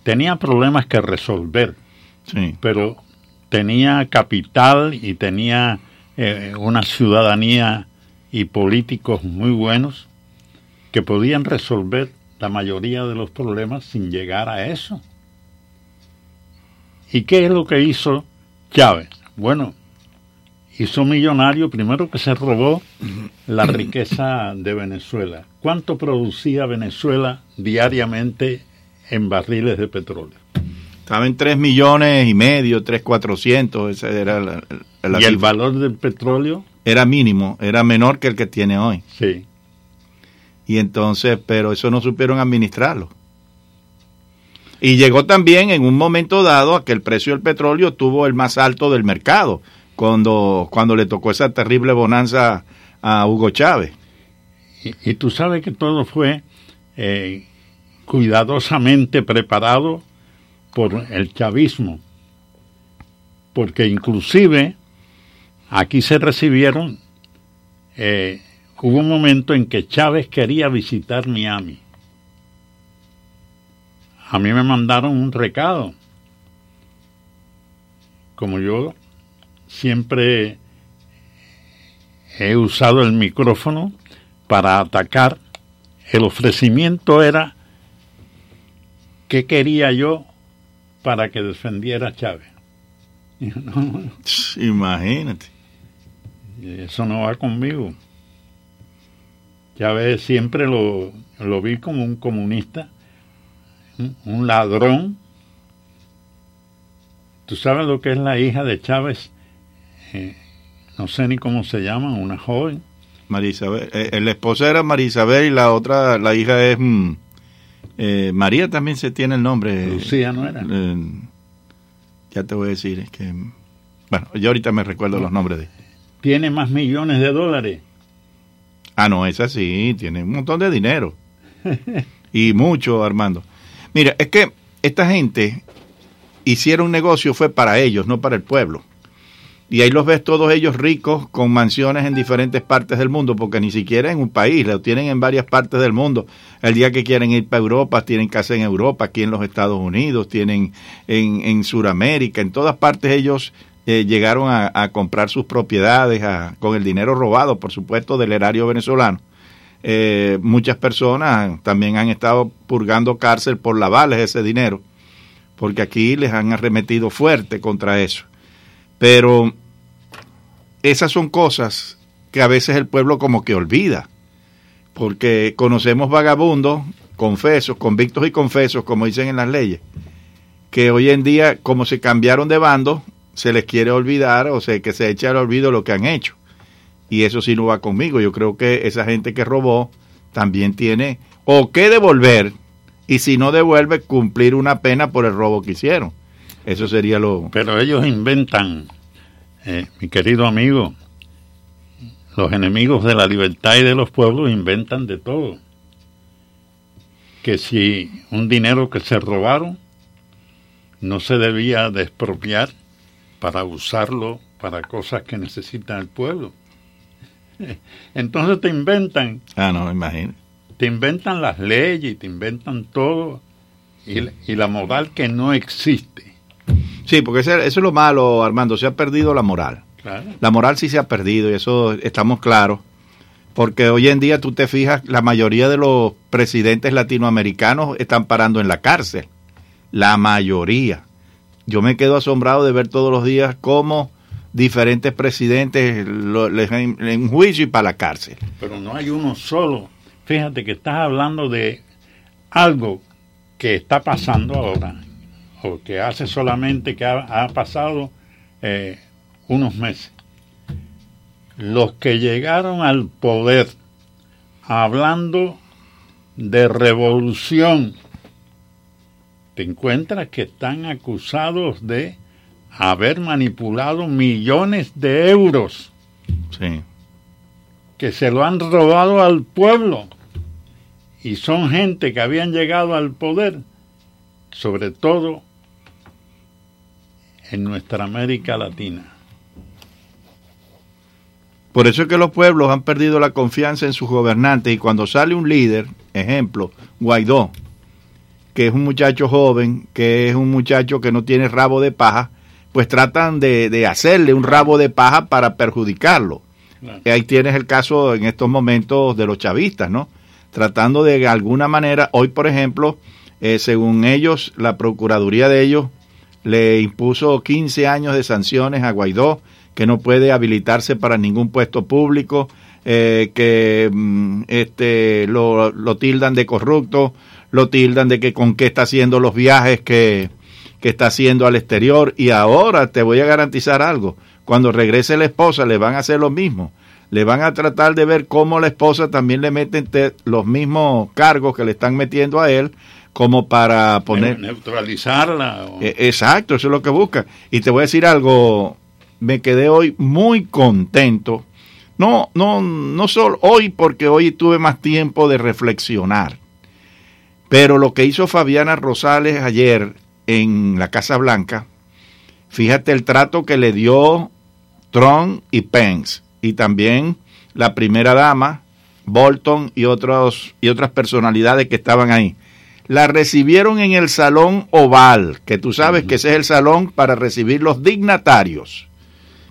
tenía problemas que resolver, sí. pero tenía capital y tenía eh, una ciudadanía y políticos muy buenos que podían resolver la mayoría de los problemas sin llegar a eso. ¿Y qué es lo que hizo Chávez? Bueno, hizo millonario primero que se robó la riqueza de Venezuela. ¿Cuánto producía Venezuela diariamente en barriles de petróleo? Estaba en 3 millones y medio, 3, 400. Ese era la, la ¿Y el valor del petróleo? Era mínimo, era menor que el que tiene hoy. Sí. Y entonces, pero eso no supieron administrarlo. Y llegó también en un momento dado a que el precio del petróleo tuvo el más alto del mercado, cuando, cuando le tocó esa terrible bonanza a Hugo Chávez. Y, tú sabes que todo fue eh, cuidadosamente preparado por el chavismo, porque inclusive aquí se recibieron, eh, hubo un momento en que Chávez quería visitar Miami. A mí me mandaron un recado. Como yo siempre he usado el micrófono para atacar, el ofrecimiento era qué quería yo para que defendiera a Chávez. *laughs* No, Imagínate. Eso no va conmigo. Chávez siempre lo, lo vi como un comunista, un, ladrón. ¿Tú sabes lo que es la hija de Chávez? Eh, no sé ni cómo se llama, una joven. María Isabel. Eh, la esposa era María Isabel y la otra, la hija es mm, eh, María también se tiene el nombre. Lucía no era. Eh, ya te voy a decir, es que bueno, yo ahorita me recuerdo los nombres de. Tiene más millones de dólares. Ah, no, esa sí, tiene un montón de dinero. *laughs* y mucho, Armando. Mira, es que esta gente hicieron negocio fue para ellos, no para el pueblo. Y ahí los ves todos ellos ricos con mansiones en diferentes partes del mundo, porque ni siquiera en un país, lo tienen en varias partes del mundo. El día que quieren ir para Europa, tienen casa en Europa, aquí en los Estados Unidos, tienen en, en Sudamérica, en todas partes ellos eh, llegaron a, a, comprar sus propiedades a, con el dinero robado, por supuesto, del erario venezolano. Eh, muchas personas también han estado purgando cárcel por lavarles ese dinero, porque aquí les han arremetido fuerte contra eso. Pero esas son cosas que a veces el pueblo como que olvida, porque conocemos vagabundos, confesos, convictos y confesos, como dicen en las leyes, que hoy en día, como se cambiaron de bando, se les quiere olvidar o sea, que se echa al olvido lo que han hecho. Y eso sí no va conmigo. Yo creo que esa gente que robó también tiene o que devolver y si no devuelve, cumplir una pena por el robo que hicieron. Eso sería lo... Pero ellos inventan eh, mi querido amigo, los enemigos de la libertad y de los pueblos inventan de todo. Que si un dinero que se robaron no se debía de expropiar para usarlo para cosas que necesita el pueblo. *laughs* Entonces te inventan. Ah, no, imagino. Te inventan las leyes, te inventan todo y, y la moral que no existe. Sí, porque eso, eso, es lo malo, Armando, se ha perdido la moral. Claro. La moral sí se ha perdido y eso estamos claros. Porque hoy en día tú te fijas, la mayoría de los presidentes latinoamericanos están parando en la cárcel. La mayoría. Yo me quedo asombrado de ver todos los días cómo diferentes presidentes en, juicio y para la cárcel. Pero no hay uno solo. Fíjate que estás hablando de algo que está pasando ahora o que hace solamente que ha, ha pasado eh, unos meses. Los que llegaron al poder hablando de revolución, te encuentras que están acusados de haber manipulado millones de euros. Sí. Que se lo han robado al pueblo. Y son gente que habían llegado al poder, sobre todo en nuestra América Latina. Por eso es que los pueblos han perdido la confianza en sus gobernantes y cuando sale un líder, ejemplo, Guaidó, que es un muchacho joven, que es un muchacho que no tiene rabo de paja, pues tratan de, de hacerle un rabo de paja para perjudicarlo. Claro. Ahí tienes el caso en estos momentos de los chavistas, ¿no? Tratando de alguna manera, hoy por ejemplo, eh, según ellos, la Procuraduría de ellos le impuso 15 años de sanciones a Guaidó, que no puede habilitarse para ningún puesto público, eh, que mm, este, lo, lo, tildan de corrupto, lo tildan de que con qué está haciendo los viajes que, que está haciendo al exterior. Y ahora te voy a garantizar algo, cuando regrese la esposa le van a hacer lo mismo. Le van a tratar de ver cómo la esposa también le meten los mismos cargos que le están metiendo a él, como para poner... Neutralizarla. O... Exacto, eso es lo que busca. Y te voy a decir algo, me quedé hoy muy contento. No, no, no solo hoy, porque hoy tuve más tiempo de reflexionar. Pero lo que hizo Fabiana Rosales ayer en la Casa Blanca, fíjate el trato que le dio Trump y Pence, y también la primera dama, Bolton y, otros, y otras personalidades que estaban ahí la recibieron en el Salón Oval, que tú sabes uh -huh. que ese es el salón para recibir los dignatarios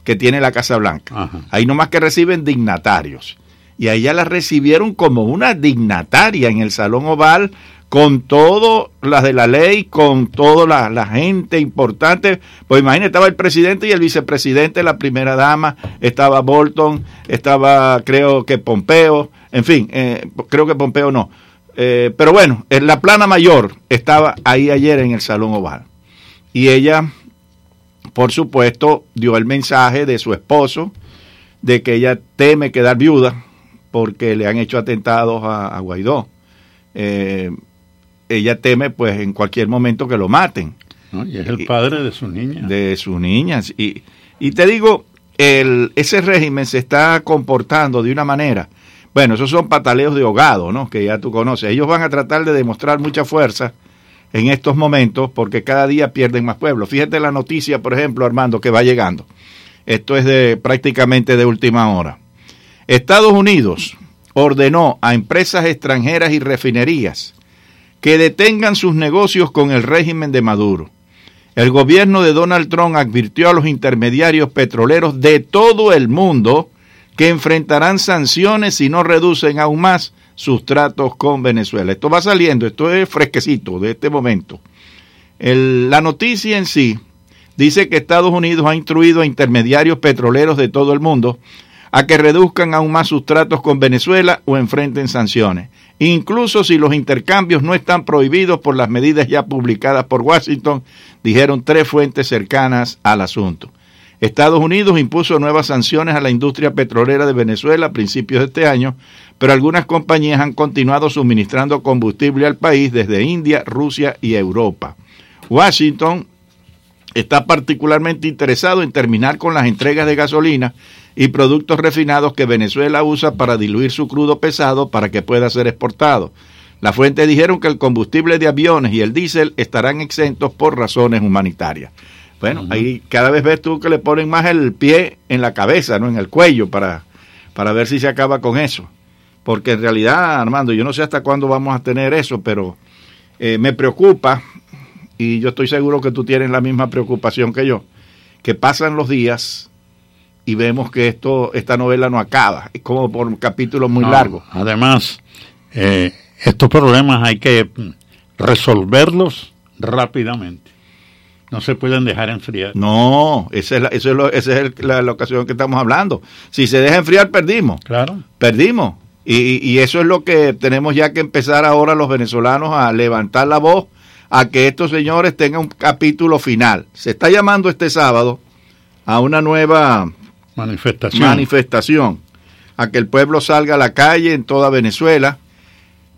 que tiene la Casa Blanca. Uh -huh. Ahí nomás que reciben dignatarios. Y a ella la recibieron como una dignataria en el Salón Oval con todo las de la ley, con toda la, gente importante. Pues imagínate, estaba el presidente y el vicepresidente, la primera dama, estaba Bolton, estaba creo que Pompeo, en fin, eh, creo que Pompeo no. Eh, pero bueno, en la plana mayor estaba ahí ayer en el Salón Oval. Y ella, por supuesto, dio el mensaje de su esposo de que ella teme quedar viuda porque le han hecho atentados a, Guaidó. Eh, ella teme pues en cualquier momento que lo maten. ¿No? Y es el padre de sus niñas. De sus niñas. Y, y te digo, el, ese régimen se está comportando de una manera, bueno, esos son pataleos de ahogado, ¿no? Que ya tú conoces. Ellos van a tratar de demostrar mucha fuerza en estos momentos porque cada día pierden más pueblos. Fíjate la noticia, por ejemplo, Armando, que va llegando. Esto es de prácticamente de última hora. Estados Unidos ordenó a empresas extranjeras y refinerías que detengan sus negocios con el régimen de Maduro. El gobierno de Donald Trump advirtió a los intermediarios petroleros de todo el mundo que enfrentarán sanciones si no reducen aún más sus tratos con Venezuela. Esto va saliendo, esto es fresquecito de este momento. La noticia en sí dice que Estados Unidos ha instruido a intermediarios petroleros de todo el mundo a que reduzcan aún más sus tratos con Venezuela o enfrenten sanciones, incluso si los intercambios no están prohibidos por las medidas ya publicadas por Washington, dijeron tres fuentes cercanas al asunto. Estados Unidos impuso nuevas sanciones a la industria petrolera de Venezuela a principios de este año, pero algunas compañías han continuado suministrando combustible al país desde India, Rusia y Europa. Washington está particularmente interesado en terminar con las entregas de gasolina y productos refinados que Venezuela usa para diluir su crudo pesado para que pueda ser exportado. Las fuentes dijeron que el combustible de aviones y el diésel estarán exentos por razones humanitarias. Bueno, ahí cada vez ves tú que le ponen más el pie en la cabeza, no en el cuello, para, para ver si se acaba con eso. Porque en realidad, Armando, yo no sé hasta cuándo vamos a tener eso, pero eh, me preocupa, y yo estoy seguro que tú tienes la misma preocupación que yo, que pasan los días y vemos que esto esta novela no acaba, es como por un capítulo muy No, largo. Además, eh, estos problemas hay que resolverlos rápidamente. No se pueden dejar enfriar. No, esa es, la, eso es, lo- esa es el- la, la ocasión que estamos hablando. Si se deja enfriar, perdimos. Claro. Perdimos. Y, y eso es lo que tenemos ya que empezar ahora los venezolanos a levantar la voz a que estos señores tengan un capítulo final. Se está llamando este sábado a una nueva Manifestación. manifestación, a que el pueblo salga a la calle en toda Venezuela,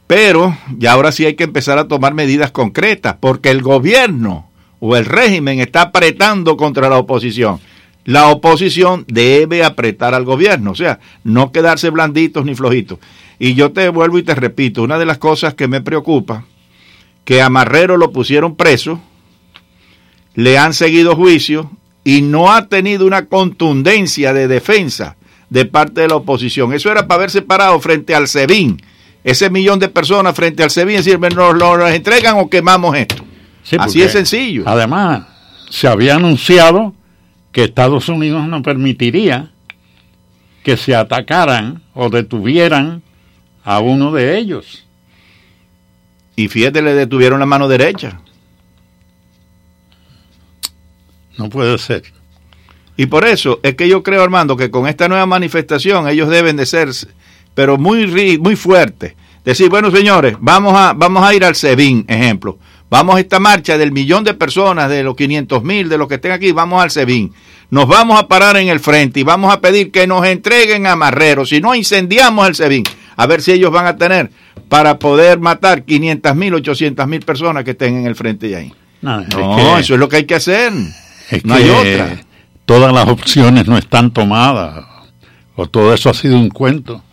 pero ya ahora sí hay que empezar a tomar medidas concretas, porque el gobierno o el régimen está apretando contra la oposición. La oposición debe apretar al gobierno, o sea, no quedarse blanditos ni flojitos. Y yo te vuelvo y te repito, una de las cosas que me preocupa, que a Marrero lo pusieron preso, le han seguido juicio y no ha tenido una contundencia de defensa de parte de la oposición. Eso era para haberse parado frente al SEBIN, ese millón de personas frente al SEBIN, decir, ¿nos lo entregan o quemamos esto? Sí, Así es sencillo. Además, se había anunciado que Estados Unidos no permitiría que se atacaran o detuvieran a uno de ellos. Y fíjate, le detuvieron la mano derecha. No puede ser. Y por eso es que yo creo, Armando, que con esta nueva manifestación ellos deben de ser, pero muy, muy fuertes. Decir, bueno, señores, vamos a, vamos a ir al SEBIN, ejemplo. Vamos a esta marcha del millón de personas, de los 500 mil, de los que estén aquí, vamos al SEBIN. Nos vamos a parar en el frente y vamos a pedir que nos entreguen a Marrero. Si no, incendiamos el SEBIN. A ver si ellos van a tener para poder matar 500 mil, 800 mil personas que estén en el frente de ahí. No, es No, que- eso es lo que hay que hacer. Es no hay otra. Todas las opciones no están tomadas. O todo eso ha sido un cuento.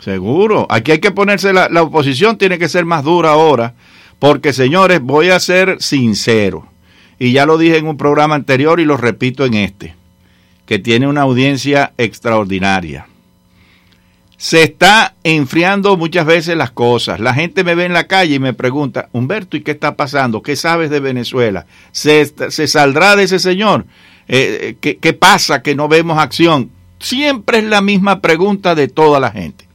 Seguro. Aquí hay que ponerse, la, la oposición tiene que ser más dura ahora, porque señores, voy a ser sincero, y ya lo dije en un programa anterior y lo repito en este, que tiene una audiencia extraordinaria. Se está enfriando muchas veces las cosas. La gente me ve en la calle y me pregunta, Humberto, ¿y qué está pasando? ¿Qué sabes de Venezuela? ¿Se, se saldrá de ese señor? Eh, ¿qué, ¿Qué pasa que no vemos acción? Siempre es la misma pregunta de toda la gente.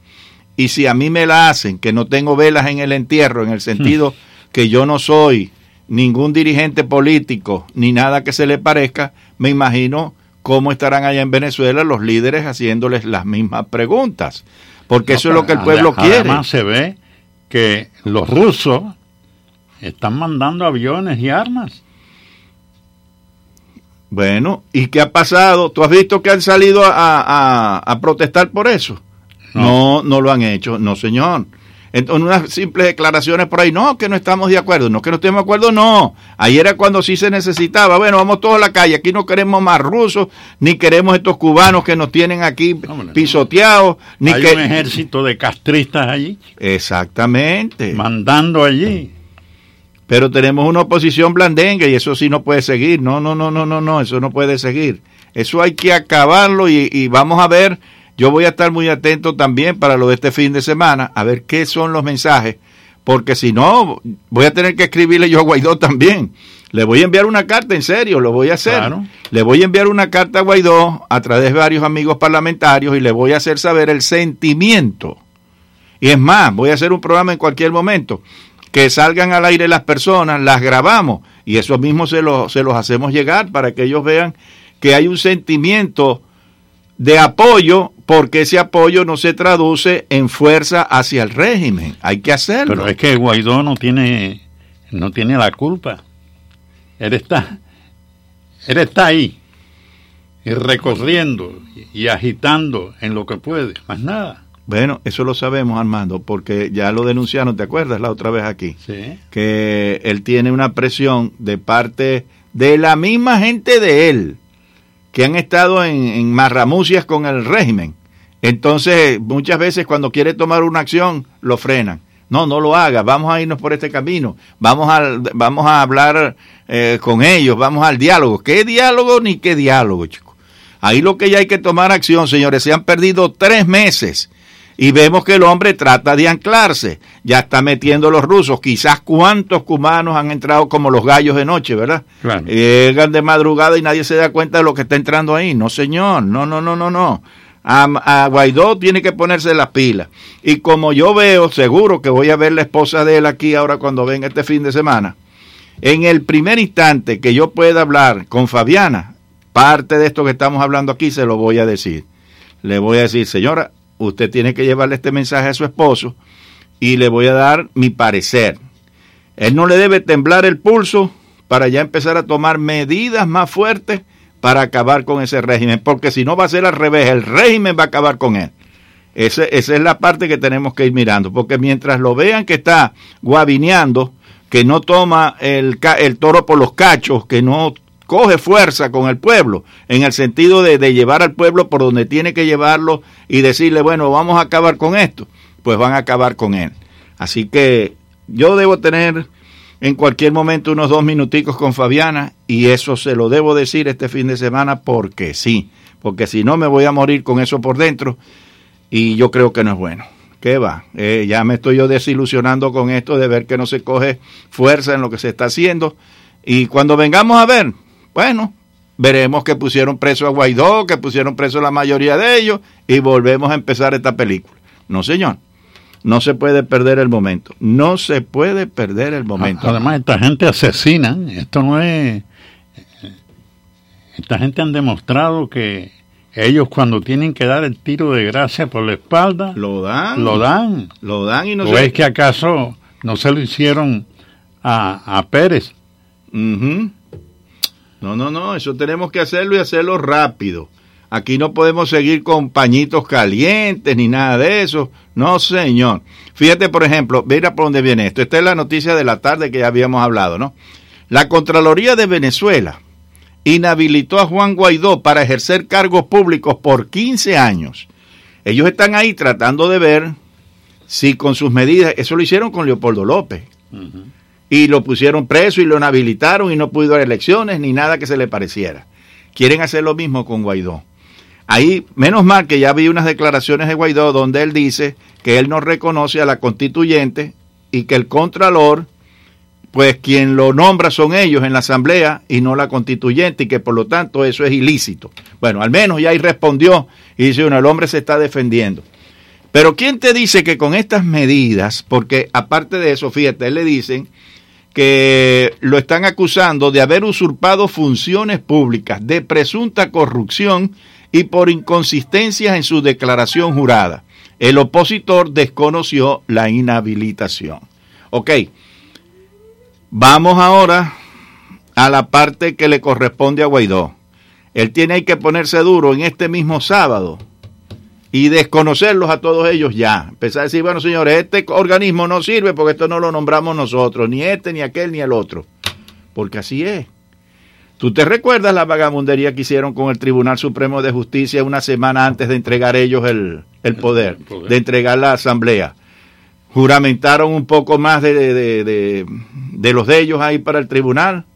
y si a mí me la hacen, que no tengo velas en el entierro, en el sentido *laughs* que yo no soy ningún dirigente político ni nada que se le parezca, me imagino cómo estarán allá en Venezuela los líderes haciéndoles las mismas preguntas. Porque eso es lo que el pueblo quiere. Además se ve que los rusos están mandando aviones y armas. Bueno, ¿y qué ha pasado? ¿Tú has visto que han salido a, a, a protestar por eso? No. no, lo han hecho, no señor. En unas simples declaraciones por ahí, no, que no estamos de acuerdo, no, que no estemos de acuerdo, no. Ahí era cuando sí se necesitaba, bueno, vamos todos a la calle, aquí no queremos más rusos, ni queremos estos cubanos que nos tienen aquí pisoteados, ni Hay que... un ejército de castristas allí. Exactamente. Mandando allí. Pero tenemos una oposición blandengue y eso sí no puede seguir. No, no, no, no, no, no, eso no puede seguir. Eso hay que acabarlo y, y vamos a ver. Yo voy a estar muy atento también para lo de este fin de semana, a ver qué son los mensajes, porque si no, voy a tener que escribirle yo a Guaidó también. Le voy a enviar una carta, en serio, lo voy a hacer. Claro. Le voy a enviar una carta a Guaidó a través de varios amigos parlamentarios y le voy a hacer saber el sentimiento. Y es más, voy a hacer un programa en cualquier momento que salgan al aire las personas, las grabamos y eso mismo se, lo, se los hacemos llegar para que ellos vean que hay un sentimiento de apoyo porque ese apoyo no se traduce en fuerza hacia el régimen. Hay que hacerlo. Pero es que Guaidó no tiene, no tiene la culpa. Él está, él está ahí, y recorriendo y agitando en lo que puede, más nada. Bueno, eso lo sabemos, Armando, porque ya lo denunciaron, ¿te acuerdas la otra vez aquí? Sí. Que él tiene una presión de parte de la misma gente de él, que han estado en, en marramucias con el régimen. Entonces, muchas veces cuando quiere tomar una acción, lo frenan. No, no lo haga, vamos a irnos por este camino, vamos a, vamos a hablar eh, con ellos, vamos al diálogo. ¿Qué diálogo ni qué diálogo, chicos? Ahí lo que ya hay que tomar acción, señores, se han perdido tres meses y vemos que el hombre trata de anclarse, ya está metiendo los rusos, quizás cuántos cubanos han entrado como los gallos de noche, ¿verdad? Claro. Llegan de madrugada y nadie se da cuenta de lo que está entrando ahí, no señor, no, no, no, no, no. A, a, Guaidó tiene que ponerse las pilas. Y como yo veo, seguro que voy a ver la esposa de él aquí ahora cuando venga este fin de semana. En el primer instante que yo pueda hablar con Fabiana, parte de esto que estamos hablando aquí se lo voy a decir. Le voy a decir, señora, usted tiene que llevarle este mensaje a su esposo y le voy a dar mi parecer. Él no le debe temblar el pulso para ya empezar a tomar medidas más fuertes para acabar con ese régimen, porque si no va a ser al revés, el régimen va a acabar con él. Ese, esa es la parte que tenemos que ir mirando, porque mientras lo vean que está guabineando, que no toma el, el toro por los cachos, que no coge fuerza con el pueblo, en el sentido de, llevar al pueblo por donde tiene que llevarlo y decirle, bueno, vamos a acabar con esto, pues van a acabar con él. Así que yo debo tener en cualquier momento unos dos minuticos con Fabiana y eso se lo debo decir este fin de semana porque sí, porque si no me voy a morir con eso por dentro y yo creo que no es bueno. ¿Qué va? Eh, ya me estoy yo desilusionando con esto de ver que no se coge fuerza en lo que se está haciendo y cuando vengamos a ver, bueno, veremos que pusieron preso a Guaidó, que pusieron preso a la mayoría de ellos y volvemos a empezar esta película. No, señor. No se puede perder el momento. No se puede perder el momento. Además, esta gente asesina. Esto no es. Esta gente han demostrado que ellos, cuando tienen que dar el tiro de gracia por la espalda, lo dan. Lo dan. Lo dan y no ¿O se... es que acaso no se lo hicieron a, a Pérez? Uh -huh. No, no, no. Eso tenemos que hacerlo y hacerlo rápido. Aquí no podemos seguir con pañitos calientes ni nada de eso. No, señor. Fíjate, por ejemplo, mira por dónde viene esto. Esta es la noticia de la tarde que ya habíamos hablado, ¿no? La Contraloría de Venezuela inhabilitó a Juan Guaidó para ejercer cargos públicos por 15 años. Ellos están ahí tratando de ver si con sus medidas, eso lo hicieron con Leopoldo López. Y lo pusieron preso y lo inhabilitaron y no pudo dar elecciones ni nada que se le pareciera. Quieren hacer lo mismo con Guaidó. Ahí, menos mal que ya vi unas declaraciones de Guaidó donde él dice que él no reconoce a la constituyente y que el contralor, pues quien lo nombra son ellos en la asamblea y no la constituyente y que por lo tanto eso es ilícito. Bueno, al menos ya ahí respondió y dice, bueno, el hombre se está defendiendo. Pero ¿quién te dice que con estas medidas, porque aparte de eso, fíjate, le dicen que lo están acusando de haber usurpado funciones públicas, de presunta corrupción y por inconsistencias en su declaración jurada. El opositor desconoció la inhabilitación. Ok, vamos ahora a la parte que le corresponde a Guaidó. Él tiene que ponerse duro en este mismo sábado y desconocerlos a todos ellos ya. Empezar a decir, bueno, señores, este organismo no sirve porque esto no lo nombramos nosotros, ni este, ni aquel, ni el otro. Porque así es. ¿Tú te recuerdas la vagamundería que hicieron con el Tribunal Supremo de Justicia una semana antes de entregar ellos el, el, poder, de entregar la asamblea? Juramentaron un poco más de, de, de, de los de ellos ahí para el tribunal,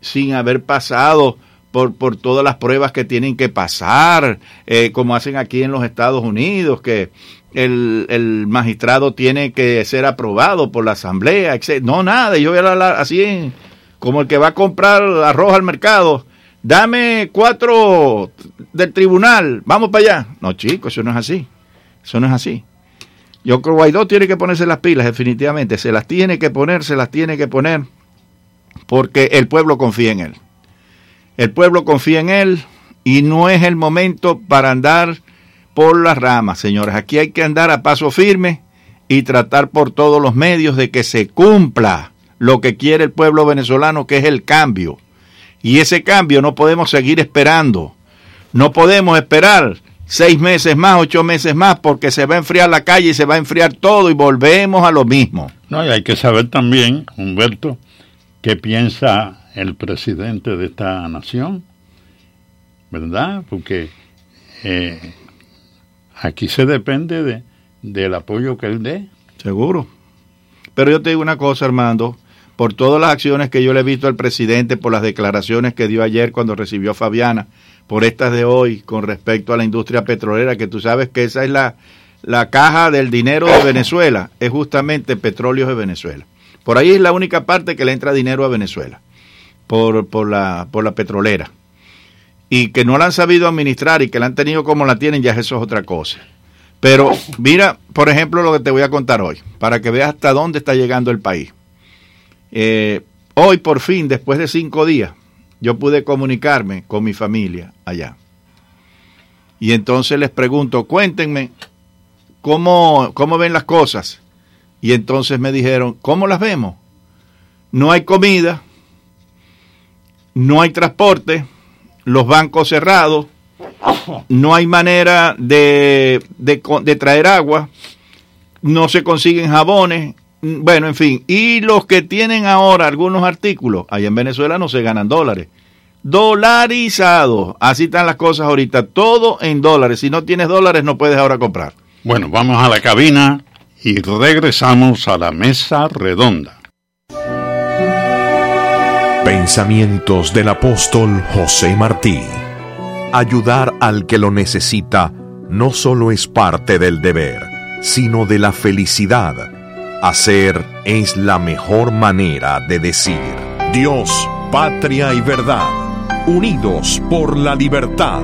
sin haber pasado por, por todas las pruebas que tienen que pasar, eh, como hacen aquí en los Estados Unidos, que el, el, magistrado tiene que ser aprobado por la asamblea, etc. No, nada, yo voy a hablar así como el que va a comprar arroz al mercado. Dame cuatro del tribunal, vamos para allá. No, chicos, eso no es así. Eso no es así. Yo creo que Guaidó tiene que ponerse las pilas, definitivamente. Se las tiene que poner, se las tiene que poner, porque el pueblo confía en él. El pueblo confía en él y no es el momento para andar por las ramas, señores. Aquí hay que andar a paso firme y tratar por todos los medios de que se cumpla lo que quiere el pueblo venezolano, que es el cambio. Y ese cambio no podemos seguir esperando. No podemos esperar seis meses más, ocho meses más, porque se va a enfriar la calle y se va a enfriar todo y volvemos a lo mismo. No, y hay que saber también, Humberto, qué piensa el presidente de esta nación, ¿verdad? Porque eh, aquí se depende de, del apoyo que él dé. Seguro. Pero yo te digo una cosa, Armando, por todas las acciones que yo le he visto al presidente, por las declaraciones que dio ayer cuando recibió a Fabiana, por estas de hoy con respecto a la industria petrolera, que tú sabes que esa es la, la caja del dinero de Venezuela, es justamente petróleos de Venezuela. Por ahí es la única parte que le entra dinero a Venezuela por, por, la, por la petrolera. Y que no la han sabido administrar y que la han tenido como la tienen, ya eso es otra cosa. Pero mira, por ejemplo, lo que te voy a contar hoy, para que veas hasta dónde está llegando el país. Eh, hoy, por fin, después de cinco días, yo pude comunicarme con mi familia allá. Y entonces les pregunto, cuéntenme cómo, cómo ven las cosas. Y entonces me dijeron, ¿cómo las vemos? No hay comida, no hay transporte, los bancos cerrados, no hay manera de, de, traer agua, no se consiguen jabones, bueno, en fin, y los que tienen ahora algunos artículos, allá en Venezuela no se ganan dólares, dolarizados, así están las cosas ahorita, todo en dólares, si no tienes dólares no puedes ahora comprar. Bueno, vamos a la cabina y regresamos a la mesa redonda. Pensamientos del apóstol José Martí. Ayudar al que lo necesita no solo es parte del deber, sino de la felicidad. Hacer es la mejor manera de decir Dios, patria y verdad, unidos por la libertad.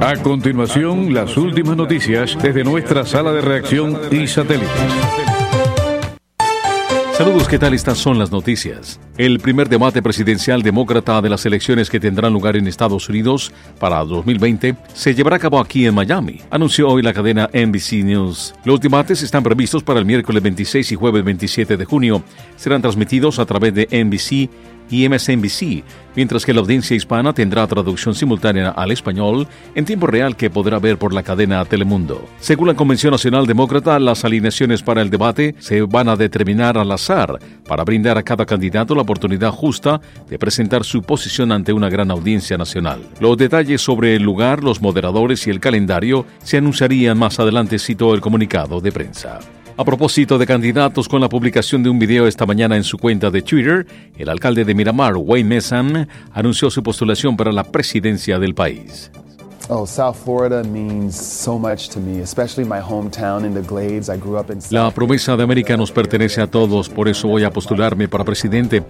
A continuación, las últimas noticias desde nuestra sala de reacción y satélites. Saludos, ¿qué tal? Estas son las noticias. El primer debate presidencial demócrata de las elecciones que tendrán lugar en Estados Unidos para 2020 se llevará a cabo aquí en Miami, anunció hoy la cadena NBC News. Los debates están previstos para el miércoles 26 y jueves 27 de junio. Serán transmitidos a través de NBC y MSNBC, mientras que la audiencia hispana tendrá traducción simultánea al español en tiempo real que podrá ver por la cadena Telemundo. Según la Convención Nacional Demócrata, las alineaciones para el debate se van a determinar al azar para brindar a cada candidato la oportunidad justa de presentar su posición ante una gran audiencia nacional. Los detalles sobre el lugar, los moderadores y el calendario se anunciarían más adelante, citó el comunicado de prensa. A propósito de candidatos, con la publicación de un video esta mañana en su cuenta de Twitter, el alcalde de Miramar, Wayne Messan, anunció su postulación para la presidencia del país. Oh, South Florida means so much to me, especially my hometown in the Glades. I grew up in La promesa de América nos pertenece a todos, por eso voy a postularme para presidente.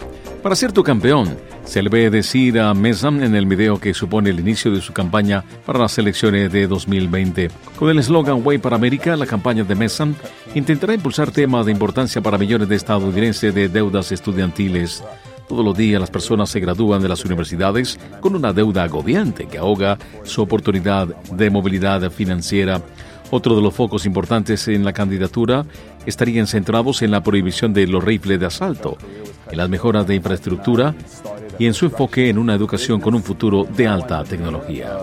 Para ser tu campeón, se le ve decir a Messam en el video que supone el inicio de su campaña para las elecciones de 2020. Con el eslogan Way para América, la campaña de Messam intentará impulsar temas de importancia para millones de estadounidenses de deudas estudiantiles. Todos los días las personas se gradúan de las universidades con una deuda agobiante que ahoga su oportunidad de movilidad financiera. Otro de los focos importantes en la candidatura estarían centrados en la prohibición de los rifles de asalto, en las mejoras de infraestructura y en su enfoque en una educación con un futuro de alta tecnología.